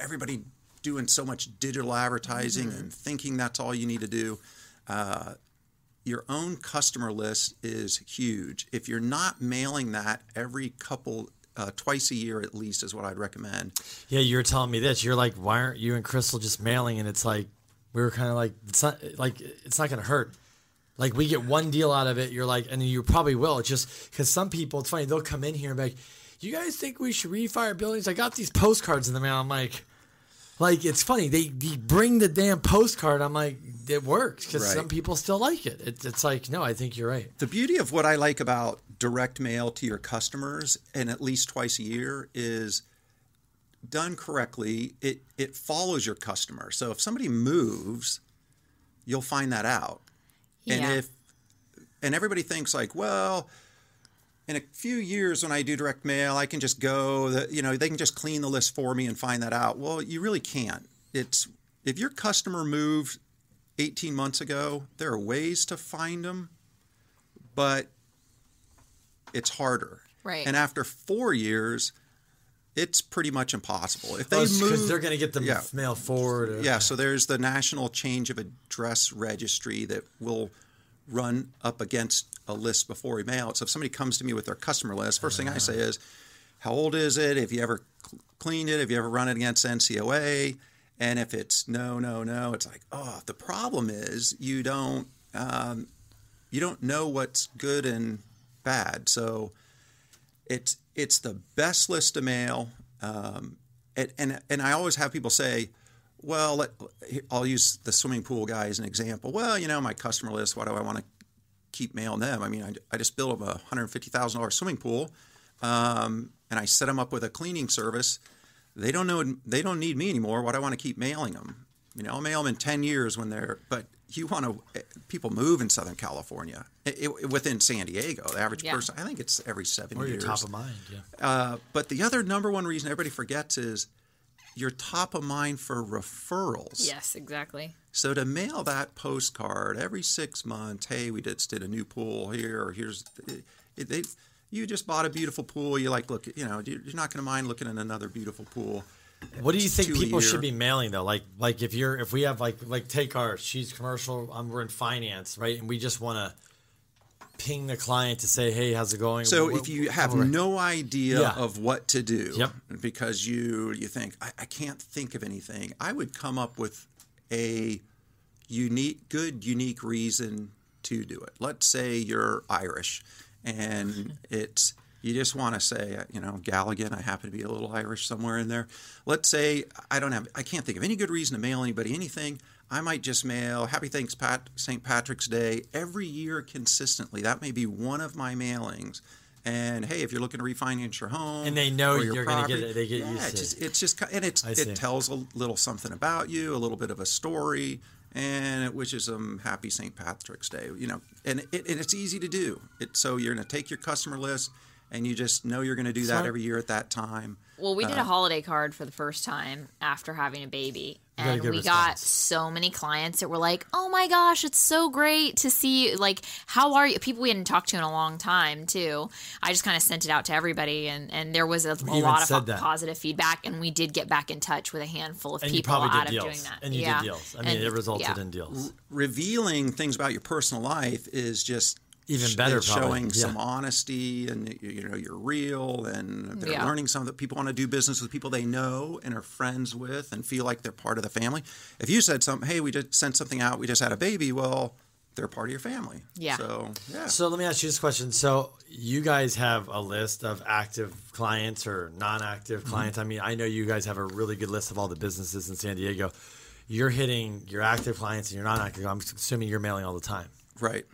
everybody doing so much digital advertising Mm-hmm. and thinking that's all you need to do. Uh, your own customer list is huge. If you're not mailing that every couple, uh, twice a year at least, is what I'd recommend. yeah, you were telling me this. You're like, why aren't you and Crystal just mailing? And it's like, we were kind of like, it's not like it's not going to hurt. Like we get one deal out of it. You're like, and you probably will. It's just because some people, it's funny. They'll come in here and be like, "You guys think we should refire buildings?" I got these postcards in the mail. I'm like, like it's funny. They, they bring the damn postcard. I'm like, it works because Right. some people still like it. it. It's like, no, I think you're right. The beauty of what I like about direct mail to your customers, and at least twice a year, is done correctly. It it follows your customer. So if somebody moves, you'll find that out. Yeah. And if and everybody thinks like, well, in a few years when I do direct mail, I can just go. The, you know, they can just clean the list for me and find that out. Well, you really can't. It's if your customer moved 18 months ago, there are ways to find them, but it's harder. Right. And after four years, it's pretty much impossible. If they oh, move, they're going to get the yeah. mail forward. Or, Yeah, so there's the National Change of Address Registry that will run up against a list before we mail it. So if somebody comes to me with their customer list, first thing I say is, how old is it? Have you ever cl- cleaned it? Have you ever run it against NCOA? And if it's no, no, no, it's like, oh, the problem is you don't um, you don't know what's good and bad. So it's it's the best list to mail. Um, and, and and I always have people say, well, let, I'll use the swimming pool guy as an example. Well, you know, my customer list. Why do I want to keep mailing them? I mean, I, I just built a hundred fifty thousand dollars swimming pool, um, and I set them up with a cleaning service. They don't know. They don't need me anymore. Why do I want to keep mailing them? You know, I'll mail them in ten years when they're. But you want to. People move in Southern California, it, it- within San Diego. The average Yeah. person, I think it's every seven or you're years. top of mind. Yeah. Uh, but the other number one reason everybody forgets is you're top of mind for referrals. Yes, exactly. So to mail that postcard every six months, hey, we just did a new pool here, or here's, it, they, you just bought a beautiful pool. You like look, you know, you're not going to mind looking at another beautiful pool. What do you think people should be mailing though? Like, like if you're, if we have like, like take our, she's commercial, um, we're in finance, right? And we just want to ping the client to say, hey, how's it going? So What- if you have what- no idea Yeah. of what to do, Yep. because you you think I, I can't think of anything, I would come up with a unique, good, unique reason to do it. Let's say you're Irish, and [laughs] it's you just want to say, uh, you know, Galligan. I happen to be a little Irish somewhere in there. Let's say I don't have, I can't think of any good reason to mail anybody anything. I might just mail Happy Thanks Pat St. Patrick's Day every year consistently. That may be one of my mailings. And hey, if you're looking to refinance your home, And they know you're gonna get it- they get yeah, used it's to just, it. it's just, and it's it tells a little something about you, a little bit of a story, and it wishes them happy St. Patrick's Day. You know, and it, and it's easy to do. It so you're going to take your customer list, and you just know you're going to do that every year at that time. Well, we did Uh, a holiday card for the first time after having a baby. And good we got so many clients that were like, "Oh my gosh, it's so great to see! Like, how are you?" People we hadn't talked to in a long time too. I just kind of sent it out to everybody, and and there was a, a lot of that. positive feedback, and we did get back in touch with a handful of and people probably out did of deals. doing that. And you yeah. did deals. I mean, And- it resulted yeah. in deals. Revealing things about your personal life is just Even better, it's probably. showing Yeah. some honesty, and you, you know you're real, and they're Yeah. learning something that people want to do business with people they know and are friends with, and feel like they're part of the family. If you said something, hey, we just sent something out, we just had a baby, well, they're part of your family. Yeah. So yeah. So let me ask you this question. So you guys have a list of active clients or non-active Mm-hmm. clients. I mean, I know you guys have a really good list of all the businesses in San Diego. you're hitting your active clients and you're not active. I'm assuming you're mailing all the time. Right.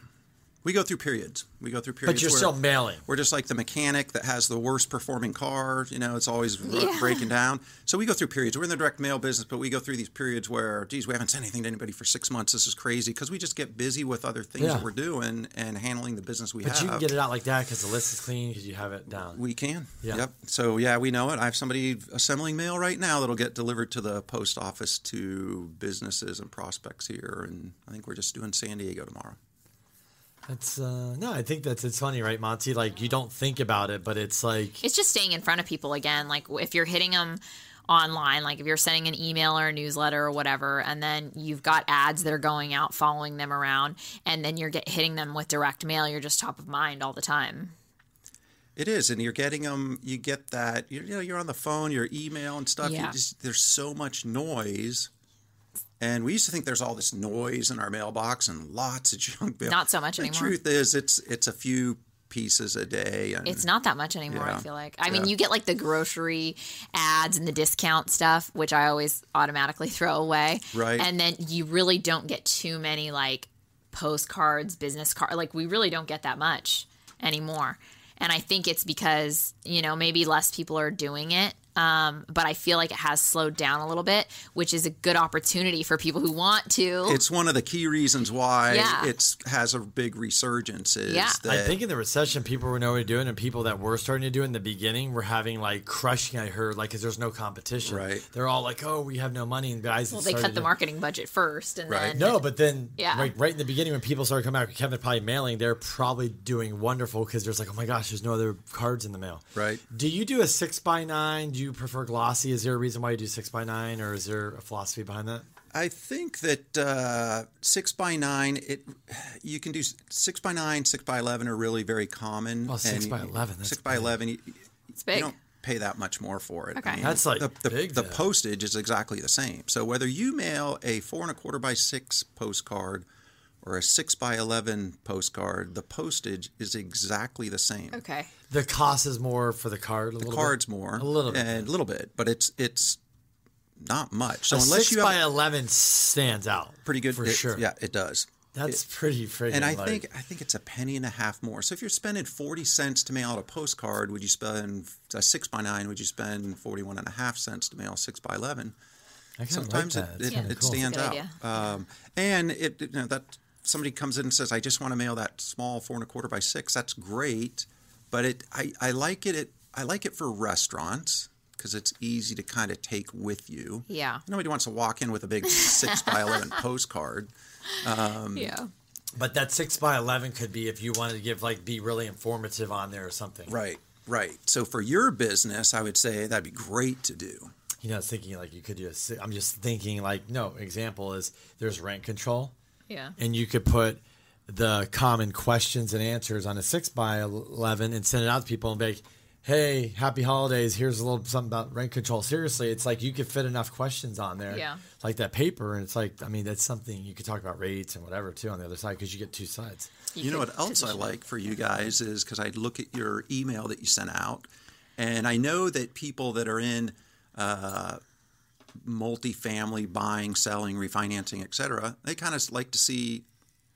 We go through periods. We go through periods. But you're where still mailing. We're just like the mechanic that has the worst performing car. You know, it's always Yeah. breaking down. So we go through periods. We're in the direct mail business, but we go through these periods where, geez, we haven't sent anything to anybody for six months. This is crazy because we just get busy with other things Yeah. that we're doing and handling the business we But have. you can get it out like that because the list is clean because you have it down. We can. Yeah. Yep. So yeah, we know it. I have somebody assembling mail right now that'll get delivered to the post office to businesses and prospects here, and I think we're just doing San Diego tomorrow. That's uh, no, I think that's it's funny, right, Monty? Like you don't think about it, but it's like It's just staying in front of people again. Like if you're hitting them online, like if you're sending an email or a newsletter or whatever, and then you've got ads that are going out, following them around, and then you're get, hitting them with direct mail, you're just top of mind all the time. It is, and you're getting them. You get that. You know, you're on the phone, your email and stuff. Yeah. You just there's so much noise, and we used to think there's all this noise in our mailbox and lots of [laughs] junk mail. Not so much the anymore. The truth is, it's it's a few pieces a day, and It's not that much anymore, I feel like. I mean, you get like the grocery ads and the discount stuff, which I always automatically [laughs] throw away. Right. And then you really don't get too many like postcards, business card. Like we really don't get that much anymore. And I think it's because, you know, maybe less people are doing it. Um, but I feel like it has slowed down a little bit, which is a good opportunity for people who want to. It's one of the key reasons why Yeah. it's has a big resurgence. Is Yeah. that I think in the recession, people were nobody doing, and people that were starting to do it in the beginning were having like crushing. I heard like because there's no competition. Right. They're all like, "Oh, we have no money," and guys. well, they cut the to- marketing budget first, and Right. then No, but then Yeah. right, right in the beginning when people started coming out, Kevin probably mailing, they're probably doing wonderful because there's like, oh my gosh, there's no other cards in the mail. Right. Do you do a six by nine? Do you prefer glossy? Is there a reason why you do six by nine, or is there a philosophy behind that? I think that uh, six by nine, it you can do six by nine, six by eleven are really very common. Oh, six and by you- 11, that's Six by big. eleven, you, it's big. you don't pay that much more for it. Okay. That's, like, the, the, big, the postage is exactly the same. So whether you mail a four and a quarter by six postcard or a six by eleven postcard, the postage is exactly the same. okay. The cost is more for the card. A The little card's bit. more, a little bit. and a little bit, but it's it's not much. So a unless six you have by eleven stands out pretty good, for it- sure. Yeah, it does. that's pretty freaking. And I like- think I think it's a penny and a half more. So if you're spending forty cents to mail out a postcard, would you spend a six by nine? Would you spend forty one and a half cents to mail a six by eleven? I Sometimes like that. it, it, kinda it cool. stands Good out. Um, and it you know that somebody comes in and says, "I just want to mail that small four and a quarter by six. That's great, but it I, I like it. It I like it for restaurants because it's easy to kind of take with you. Yeah. Nobody wants to walk in with a big six by eleven [laughs] postcard. Um, yeah. But that six by eleven could be if you wanted to give like be really informative on there or something. Right, right. So for your business, I would say that'd be great to do. You know, I was thinking like you could do a. si- I'm just thinking like no example is there's rent control, Yeah. and you could put the common questions and answers on a six by eleven and send it out to people and be like, "Hey, happy holidays! Here's a little something about rent control." Seriously, it's like you could fit enough questions on there, Yeah. like that paper, and it's like I mean that's something you could talk about rates and whatever too on the other side because you get two sides. You, know what else I like for you guys is because I look at your email that you sent out, and I know that people that are in uh, multifamily buying, selling, refinancing, et cetera, they kind of like to see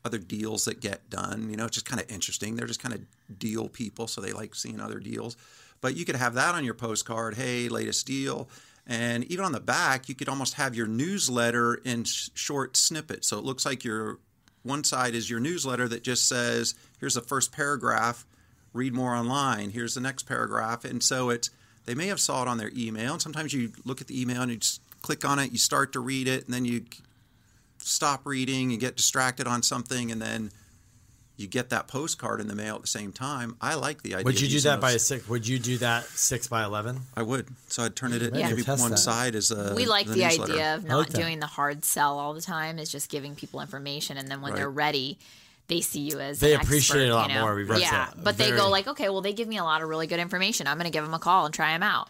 other deals that get done. You know, it's just kind of interesting. They're just kind of deal people, so they like seeing other deals. But you could have that on your postcard. Hey, latest deal. And even on the back, you could almost have your newsletter in sh- short snippets. So it looks like your one side is your newsletter that just says, here's the first paragraph, read more online. Here's the next paragraph. And so it's, they may have saw it on their email. And sometimes you look at the email and you just click on it, you start to read it, and then you stop reading, you get distracted on something, and then you get that postcard in the mail at the same time. I like the idea. Would you do using that by a six? Would you do that six by eleven? I would. So I'd turn it at Yeah. maybe one that. side as a. we like the, newsletter. idea of not like doing the hard sell all the time is just giving people information and then when Right. they're ready they see you as They an appreciate it a lot you know? more. We've noticed yeah that. but they go like okay well they give me a lot of really good information i'm going to give them a call and try them out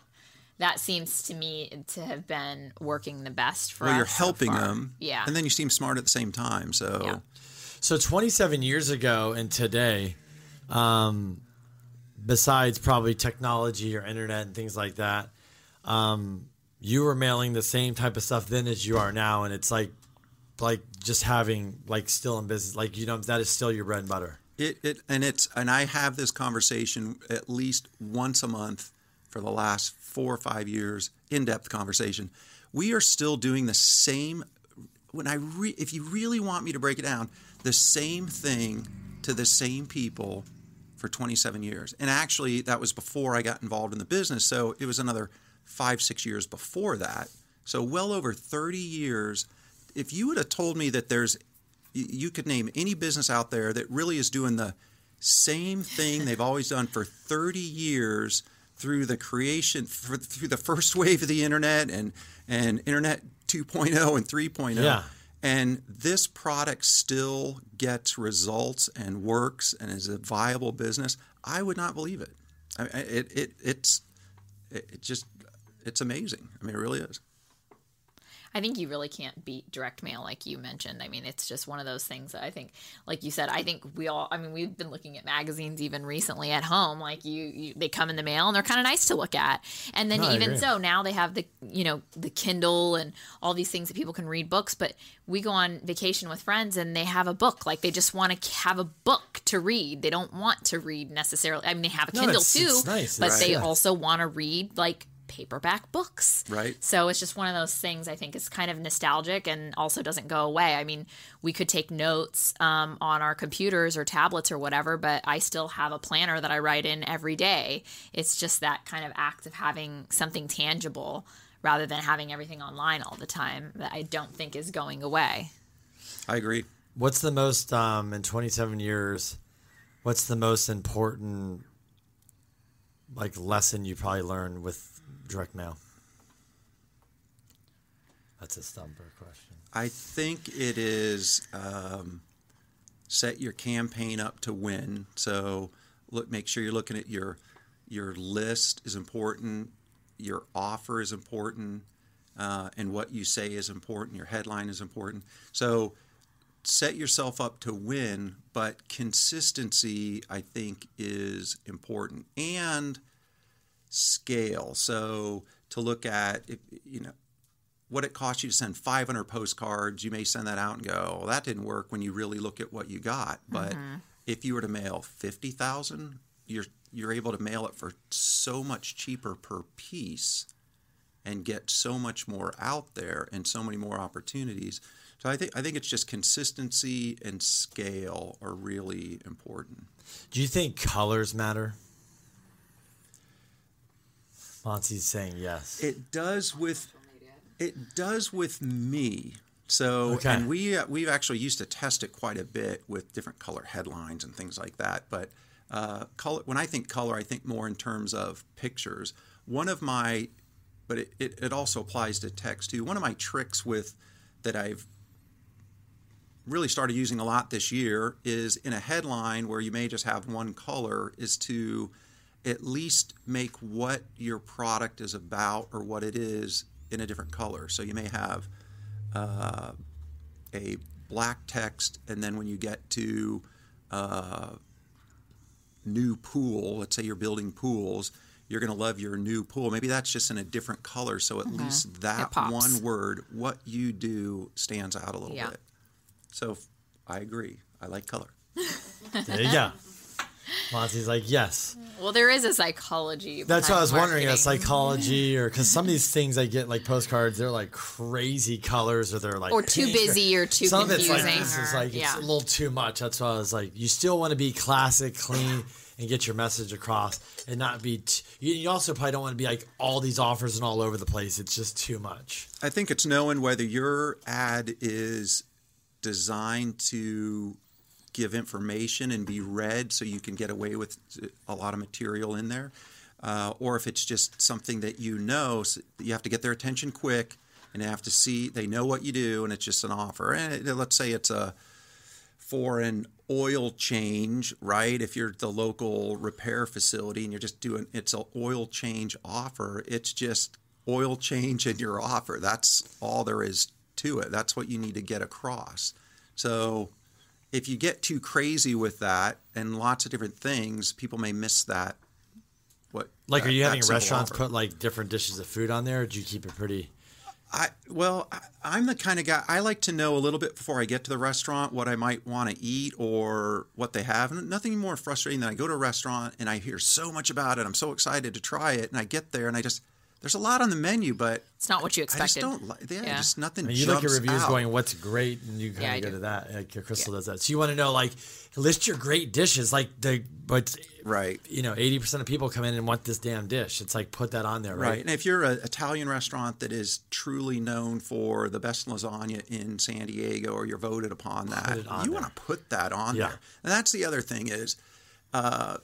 that seems to me to have been working the best for Well, us you're so helping far. them. yeah And then you seem smart at the same time. So. Yeah. So 27 years ago and today, um, besides probably technology or internet and things like that, um, you were mailing the same type of stuff then as you are now, and it's like like just having like still in business, like you know that is still your bread and butter. It, it and it's and I have this conversation at least once a month for the last four or five years, in depth conversation. We are still doing the same. When I re, if you really want me to break it down, the same thing to the same people for 27 years. And actually, that was before I got involved in the business. So it was another five, six years before that. So well over 30 years. If you would have told me that there's, you could name any business out there that really is doing the same thing they've always done for 30 years through the creation, through the first wave of the internet and, and internet 2.0 and 3.0. Yeah. And this product still gets results and works and is a viable business. I would not believe it. I mean, it, it it's it just it's amazing. I mean, it really is. I think you really can't beat direct mail like you mentioned. I mean, it's just one of those things that I think, like you said, I think we all. I mean, we've been looking at magazines even recently at home. Like you, you they come in the mail and they're kind of nice to look at. And then No, even so, now they have the you know the Kindle and all these things that people can read books. But we go on vacation with friends and they have a book. Like they just want to have a book to read. They don't want to read necessarily. I mean, they have a No, Kindle it's- too, it's nice. but Right. they Yeah. also want to read like paperback books. Right. So it's just one of those things I think is kind of nostalgic and also doesn't go away. I mean, we could take notes um, on our computers or tablets or whatever, but I still have a planner that I write in every day. It's just that kind of act of having something tangible rather than having everything online all the time that I don't think is going away. I agree. What's the most um, in 27 years? What's the most important like lesson you probably learned with direct mail? That's a stumper question. I think it is um, set your campaign up to win. So look, make sure you're looking at your your list is important, your offer is important, uh, and what you say is important. Your headline is important. So set yourself up to win, but consistency I think is important and scale. So to look at if, you know what it costs you to send 500 postcards, you may send that out and go, well, that didn't work when you really look at what you got. But mm-hmm. if you were to mail 50,000, you're, you're able to mail it for so much cheaper per piece and get so much more out there and so many more opportunities. So I think, I think it's just consistency and scale are really important. Do you think colors matter? Monty's saying yes. It does with it does with me. So Okay. and we uh, we've actually used to test it quite a bit with different color headlines and things like that. But uh, color when I think color, I think more in terms of pictures. One of my but it, it, it also applies to text too. One of my tricks with that I've really started using a lot this year is in a headline where you may just have one color is to at least make what your product is about or what it is in a different color. So you may have uh, a black text, and then when you get to uh, new pool, let's say you're building pools, you're going to love your new pool. Maybe that's just in a different color. So at least that one word, what you do, stands out a little Yeah. bit. So I agree. I like color. There you go. Monty's like yes. Well, there is a psychology. That's what I was behind wondering. A psychology, [laughs] or because some of these things I get like postcards, they're like crazy colors, or they're like Or too busy or too some of it's like confusing this is or- like it's yeah. a little too much. That's why I was like, you still want to be classic, clean, and get your message across, and not be. T- you, you also probably don't want to be like all these offers and all over the place. It's just too much. I think it's knowing whether your ad is designed to give information and be read so you can get away with a lot of material in there, uh, or if it's just something that you know, you have to get their attention quick and they have to see, they know what you do, and it's just an offer. And let's say it's a for an oil change, right? If you're the local repair facility and you're just doing it's an oil change offer, it's just oil change in your offer. That's all there is to it. That's what you need to get across. So if you get too crazy with that and lots of different things, people may miss that what Like, are you having restaurants offer. put like different dishes of food on there? Or do you keep it pretty? I well, I, I'm the kind of guy I like to know a little bit before I get to the restaurant what I might want to eat or what they have. And nothing more frustrating than I go to a restaurant and I hear so much about it. I'm so excited to try it, and I get there and I just there's a lot on the menu, but It's not what you expected. I just don't like. Yeah, Yeah. just nothing. I mean, you look at reviews out. going, "What's great," and you kind Yeah, of I go do. to that. Like Crystal does that. So you want to know, like, list your great dishes. Like the, but Right. you know, eighty percent of people come in and want this damn dish. It's like put that on there, right? Right. And if you're an Italian restaurant that is truly known for the best lasagna in San Diego or you're voted upon that, on you want to put that on Yeah. there. And that's the other thing is uh,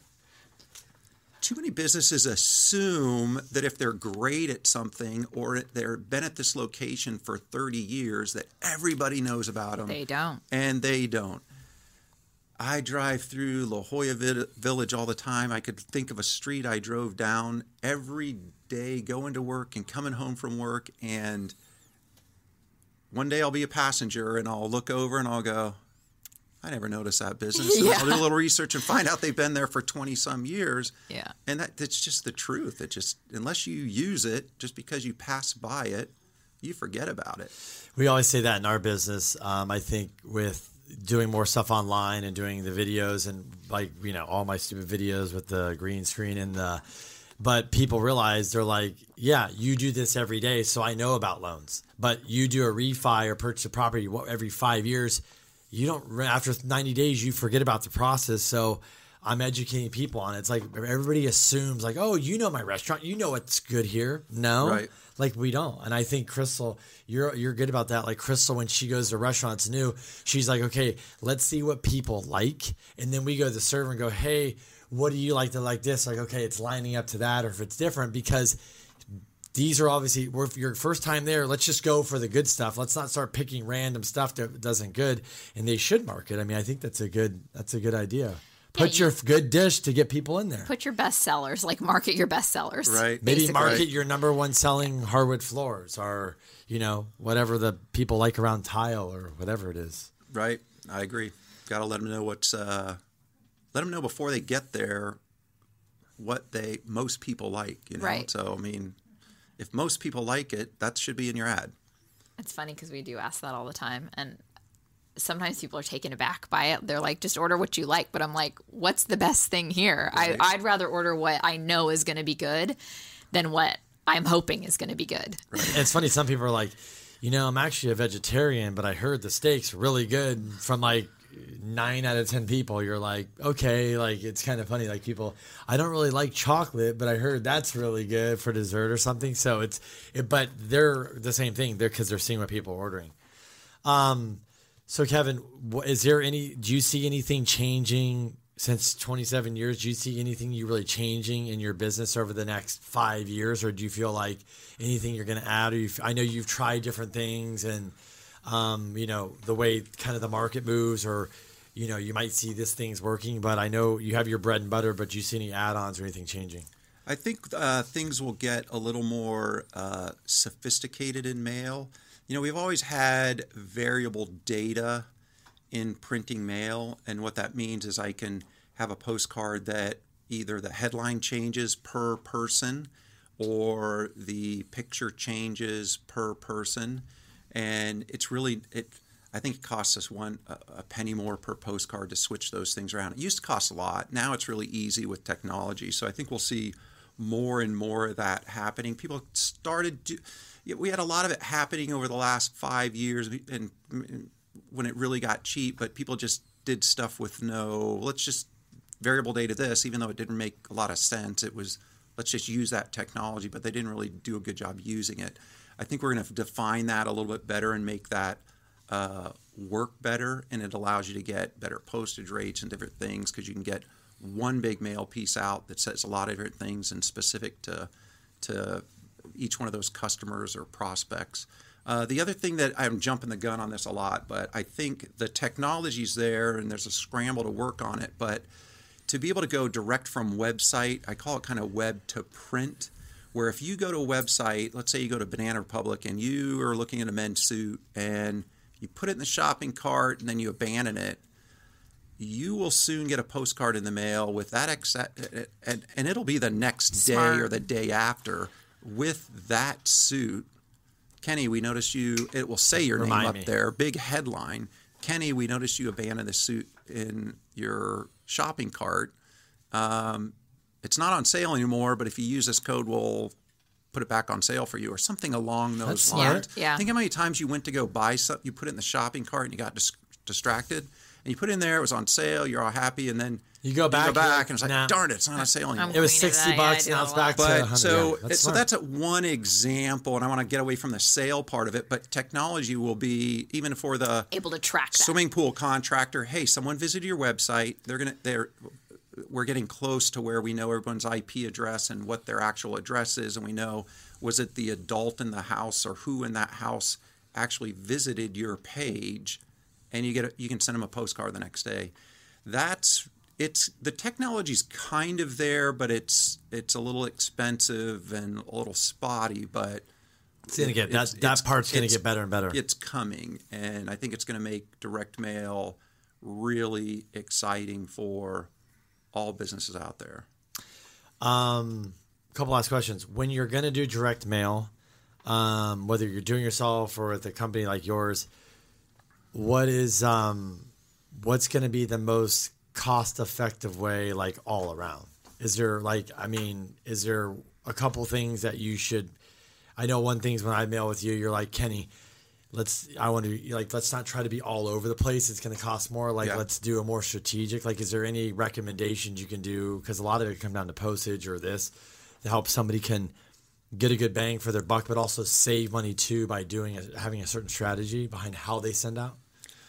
too many businesses assume that if they're great at something or they've been at this location for 30 years that everybody knows about them. They don't. And they don't. I drive through La Jolla Village all the time. I could think of a street I drove down every day going to work and coming home from work. And one day I'll be a passenger and I'll look over and I'll go, I never noticed that business. [laughs] And I'll do a little research and find out they've been there for 20 some years. Yeah. And that, that's just the truth. It just, unless you use it, just because you pass by it, you forget about it. We always say that in our business. Um, I think with doing more stuff online and doing the videos and like you know all my stupid videos with the green screen and the, but people realize they're like, yeah, you do this every day, so I know about loans. But you do a refi or purchase a property every five years, you don't. After ninety days, you forget about the process. So. I'm educating people on it. It's like everybody assumes, like, oh, you know my restaurant, you know what's good here. No, Right. like we don't. And I think Crystal, you're you're good about that. Like Crystal, when she goes to restaurants new, she's like, okay, let's see what people like, and then we go to the server and go, hey, what do you like to like this? Like, okay, it's lining up to that, or if it's different because these are obviously we're your first time there. Let's just go for the good stuff. Let's not start picking random stuff that doesn't good. And they should market. I mean, I think that's a good that's a good idea. Put you- your good dish to get people in there. Put your best sellers, like market your best sellers. Right. Maybe basically. market your number one selling hardwood floors or, you know, whatever the people like around tile or whatever it is. Right. I agree. Got to let them know what's. Uh, let them know before they get there what they most people like. You know. Right. So I mean, if most people like it, that should be in your ad. It's funny because we do ask that all the time, and sometimes people are taken aback by it. They're like, "Just order what you like," but I'm like, "What's the best thing here?" Right. I, I'd rather order what I know is going to be good than what I'm hoping is going to be good. And it's funny, some people are like, you know, I'm actually a vegetarian, but I heard the steak's really good from like nine out of 10 people. You're like, okay, like it's kind of funny. Like people, I don't really like chocolate, but I heard that's really good for dessert or something. So it's, it, but they're the same thing. They're because they're seeing what people are ordering. Um, so Kevin, is there any? Do you see anything changing since 27 years? Do you see anything you really changing in your business over the next five years, or do you feel like anything you're going to add? Or you, I know you've tried different things, and um, you know the way kind of the market moves, or you know you might see this thing's working, but I know you have your bread and butter. But do you see any add-ons or anything changing? I think uh, things will get a little more uh, sophisticated in mail. You know, we've always had variable data in printing mail, and what that means is I can have a postcard that either the headline changes per person or the picture changes per person, and it's really it. I think it costs us one a, penny more per postcard to switch those things around. It used to cost a lot. Now it's really easy with technology. So I think we'll see more and more of that happening. People started. We had a lot of it happening over the last five years, and mm, when it really got cheap. But people just did stuff with no. Let's just variable data this, even though it didn't make a lot of sense. It was let's just use that technology, but they didn't really do a good job using it. I think we're going to define that a little bit better and make that uh, work better, and it allows you to get better postage rates and different things because you can get one big mail piece out that says a lot of different things and specific to to each one of those customers or prospects. Uh, the other thing that I'm jumping the gun on this a lot, but I think the technology's there and there's a scramble to work on it. But to be able to go direct from website, I call it kind of web to print, where if you go to a website, let's say you go to Banana Republic and you are looking at a men's suit and you put it in the shopping cart and then you abandon it, you will soon get a postcard in the mail with that exact, and and it'll be the next day or the day after with that suit. Kenny, we noticed you. It will say your Remind name up me. there, big headline. Kenny, we noticed you abandoned the suit in your shopping cart. Um, it's not on sale anymore, but if you use this code, we'll put it back on sale for you, or something along those That's smart. lines. Yeah. Think how many times you went to go buy something, you put it in the shopping cart, and you got dis- distracted, and you put it in there. It was on sale. You're all happy, and then You go back, you go back, and it's like, nah. darn it, it's not on sale anymore. It was sixty that, bucks. do now it's back lot. to But 100. so, yeah, that's so that's a one example, and I want to get away from the sale part of it. But technology will be even for the Able to track that. swimming pool contractor. Hey, someone visited your website. They're gonna they're we're getting close to where we know everyone's IP address and what their actual address is, and we know was it the adult in the house or who in that house actually visited your page, and you get a, you can send them a postcard the next day. That's it's the technology's kind of there, but it's it's a little expensive and a little spotty, but It's gonna get that. that part's gonna get better and better. it's coming, and I think it's going to make direct mail really exciting for all businesses out there. Um couple last questions. When you're going to do direct mail, um, whether you're doing yourself or with a company like yours, what is um, what's going to be the most cost effective way, like all around? Is there like, I mean, is there a couple things that you should? I know one thing's when I mail with you, you're like Kenny. Let's. I want to like. Let's not try to be all over the place. It's going to cost more. Like, Yeah. let's do a more strategic. Like, is there any recommendations you can do? Because a lot of it come down to postage or this to help somebody can get a good bang for their buck, but also save money too by doing a, having a certain strategy behind how they send out.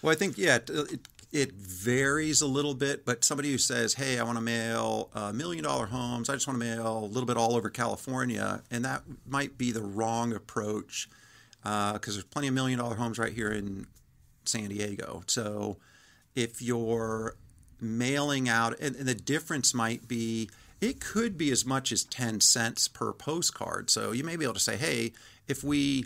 Well, I think yeah, it, it, varies a little bit, but somebody who says, "Hey, I want to mail uh, million dollar homes. I just want to mail a little bit all over California," and that might be the wrong approach Uh, because there's plenty of million dollar homes right here in San Diego. So if you're mailing out, and, and the difference might be, it could be as much as 10 cents per postcard. So you may be able to say, hey, if we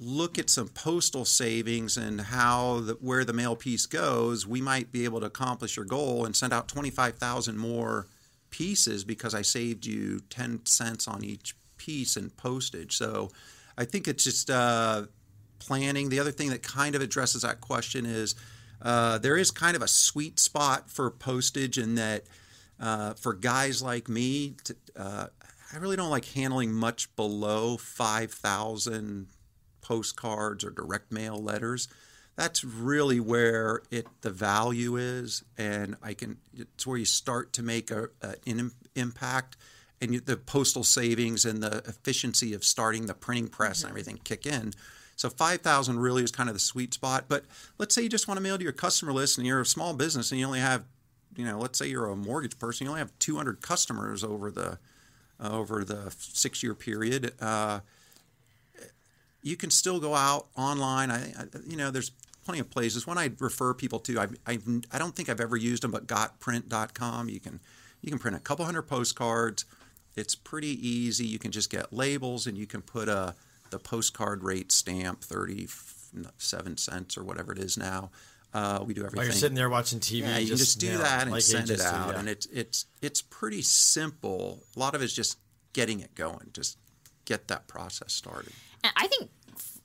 look at some postal savings and how the, where the mail piece goes, we might be able to accomplish your goal and send out 25,000 more pieces because I saved you 10 cents on each piece in postage. So I think it's just uh, planning. The other thing that kind of addresses that question is uh, there is kind of a sweet spot for postage in that uh, for guys like me, to, uh, I really don't like handling much below 5,000 postcards or direct mail letters. That's really where it the value is, and I can. It's where you start to make a an impact, and the postal savings and the efficiency of starting the printing press and everything kick in. So five thousand really is kind of the sweet spot. But let's say you just want to mail to your customer list, and you're a small business, and you only have, you know, let's say you're a mortgage person, you only have two hundred customers over the over the six year period. Uh, you can still go out online. I, I you know, there's plenty of places. One I refer people to, I, I, I don't think I've ever used them, but gotprint.com. You can, you can print a couple hundred postcards. It's pretty easy. You can just get labels and you can put a, the postcard rate stamp, 37 cents or whatever it is now. Uh, we do everything. While you're sitting there watching TV, Yeah, you can just do nail that and like send it out, yeah. and it's it's it's pretty simple. A lot of it's just getting it going, just get that process started. And I think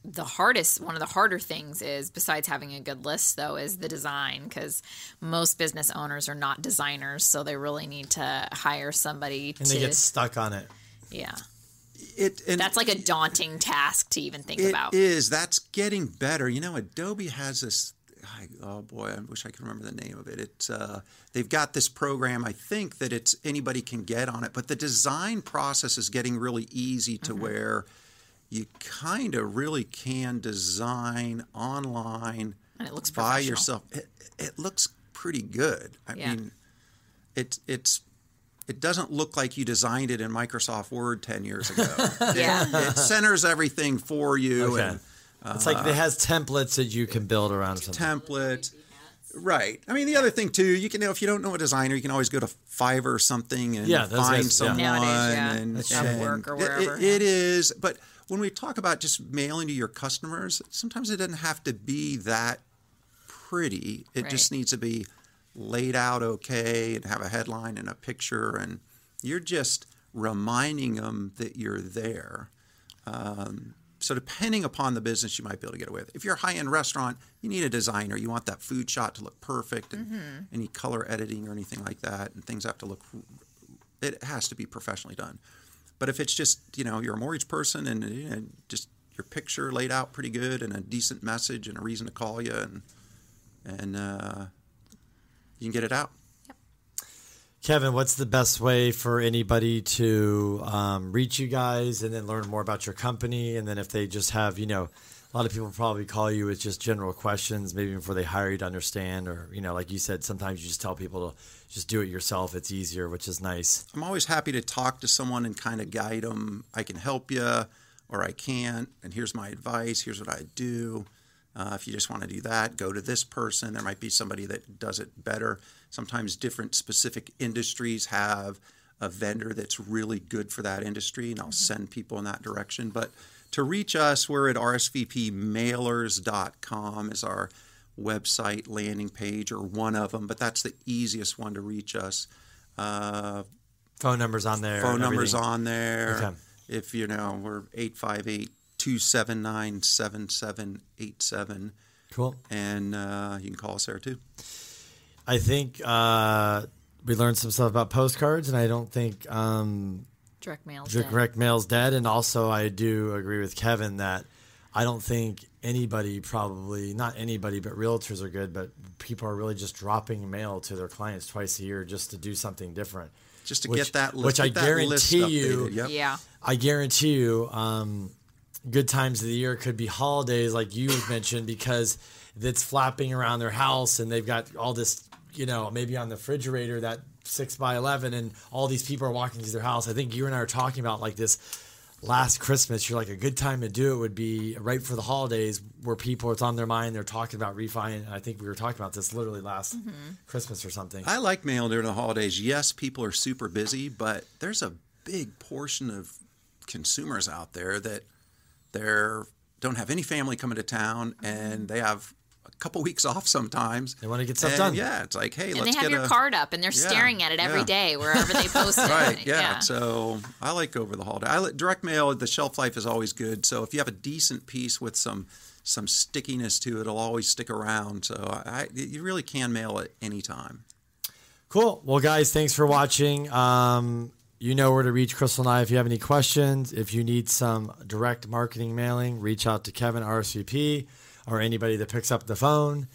the hardest, one of the harder things is, besides having a good list, though, is the design because most business owners are not designers, so they really need to hire somebody and to. they get stuck on it. yeah, It and that's like a daunting task to even think It about. is. That's getting better. You know, Adobe has this. I- Oh boy, I wish I could remember the name of it. It's uh, they've got this program. I think that it's anybody can get on it, but the design process is getting really easy Mm-hmm. to where you kind of really can design online And it looks by yourself. It, it looks pretty good. I Yeah. mean, it it's it doesn't look like you designed it in Microsoft Word ten years ago. [laughs] yeah. it centers everything for you Okay. and it's like it uh, has templates that you can build around something. template. Right. I mean, the other thing too, you can you know if you don't know a designer, you can always go to Fiverr or something and Yeah, find guys- yeah. someone. Nowadays, yeah. And, That's and Upwork or it- it- it is, but when we talk about just mailing to your customers, sometimes it doesn't have to be that pretty. It just needs to be laid out okay and have a headline and a picture, and you're just reminding them that you're there. Um, so depending upon the business, you might be able to get away with. It. If you're a high-end restaurant, you need a designer. You want that food shot to look perfect, and any color editing or anything like that, and things have to look. It has to be professionally done. But if it's just you know you're a mortgage person and you know, just your picture laid out pretty good and a decent message and a reason to call you and and uh, you can get it out. Kevin, what's the best way for anybody to um, reach you guys and then learn more about your company? And then if they just have, you know, a lot of people probably call you with just general questions, maybe before they hire you to understand, or, you know, like you said, sometimes you just tell people to just do it yourself. It's easier, which is nice. I'm always happy to talk to someone and kind of guide them. I can help you or I can't, and here's my advice. Here's what I do. Uh, if you just want to do that, go to this person. There might be somebody that does it better. Sometimes different specific industries have a vendor that's really good for that industry, and I'll send people in that direction. But to reach us, we're at rsvpmailers.com is our website landing page or one of them, but that's the easiest one to reach us. Uh, Phone numbers on there. phone numbers everything. on there. Okay. If you know, we're 858 279 7787. Cool. And uh, you can call us there too. I think uh, we learned some stuff about postcards, and I don't think um, Direct mail. direct mail's dead. And also, I do agree with Kevin that I don't think anybody, probably not anybody, but realtors are good, but people are really just dropping mail to their clients twice a year just to do something different. Just to Which- get that list. which I get that guarantee you- Yep. Yeah. I guarantee you, um, good times of the year could be holidays, like you mentioned, because it's flapping around their house and they've got all this, you know, maybe on the refrigerator that six by eleven, and all these people are walking to their house. I think you and I are talking about like this last Christmas. You're like a good time to do it would be right for the holidays, where people it's on their mind. They're talking about refi. And I think we were talking about this literally last mm-hmm. Christmas or something. I like mail during the holidays. Yes, people are super busy, but there's a big portion of consumers out there that they're don't have any family coming to town mm-hmm. and they have a couple weeks off sometimes. They wanna get stuff And, done. Yeah, it's like, hey, And let's they have get your a, card up and they're staring at it every yeah. day wherever they post it. [laughs] Right, yeah. So I like over the holiday. I like direct mail. The shelf life is always good. So if you have a decent piece with some some stickiness to it, it'll always stick around. So I, you really can mail it anytime. Cool. Well, guys, thanks for watching. Um, you know where to reach Crystal and I if you have any questions. If you need some direct marketing mailing, reach out to Kevin RSVP or anybody that picks up the phone.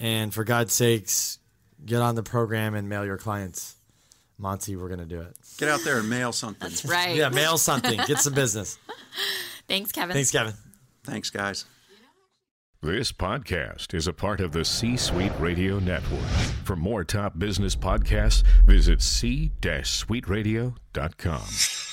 And for God's sakes, get on the program and mail your clients. Monty, we're going to do it. Get out there and mail something. That's Right. Yeah, mail something. Get some business. [laughs] Thanks, Kevin. Thanks, Kevin. Thanks, guys. This podcast is a part of the C Suite Radio Network. For more top business podcasts, visit c-suiteradio.com.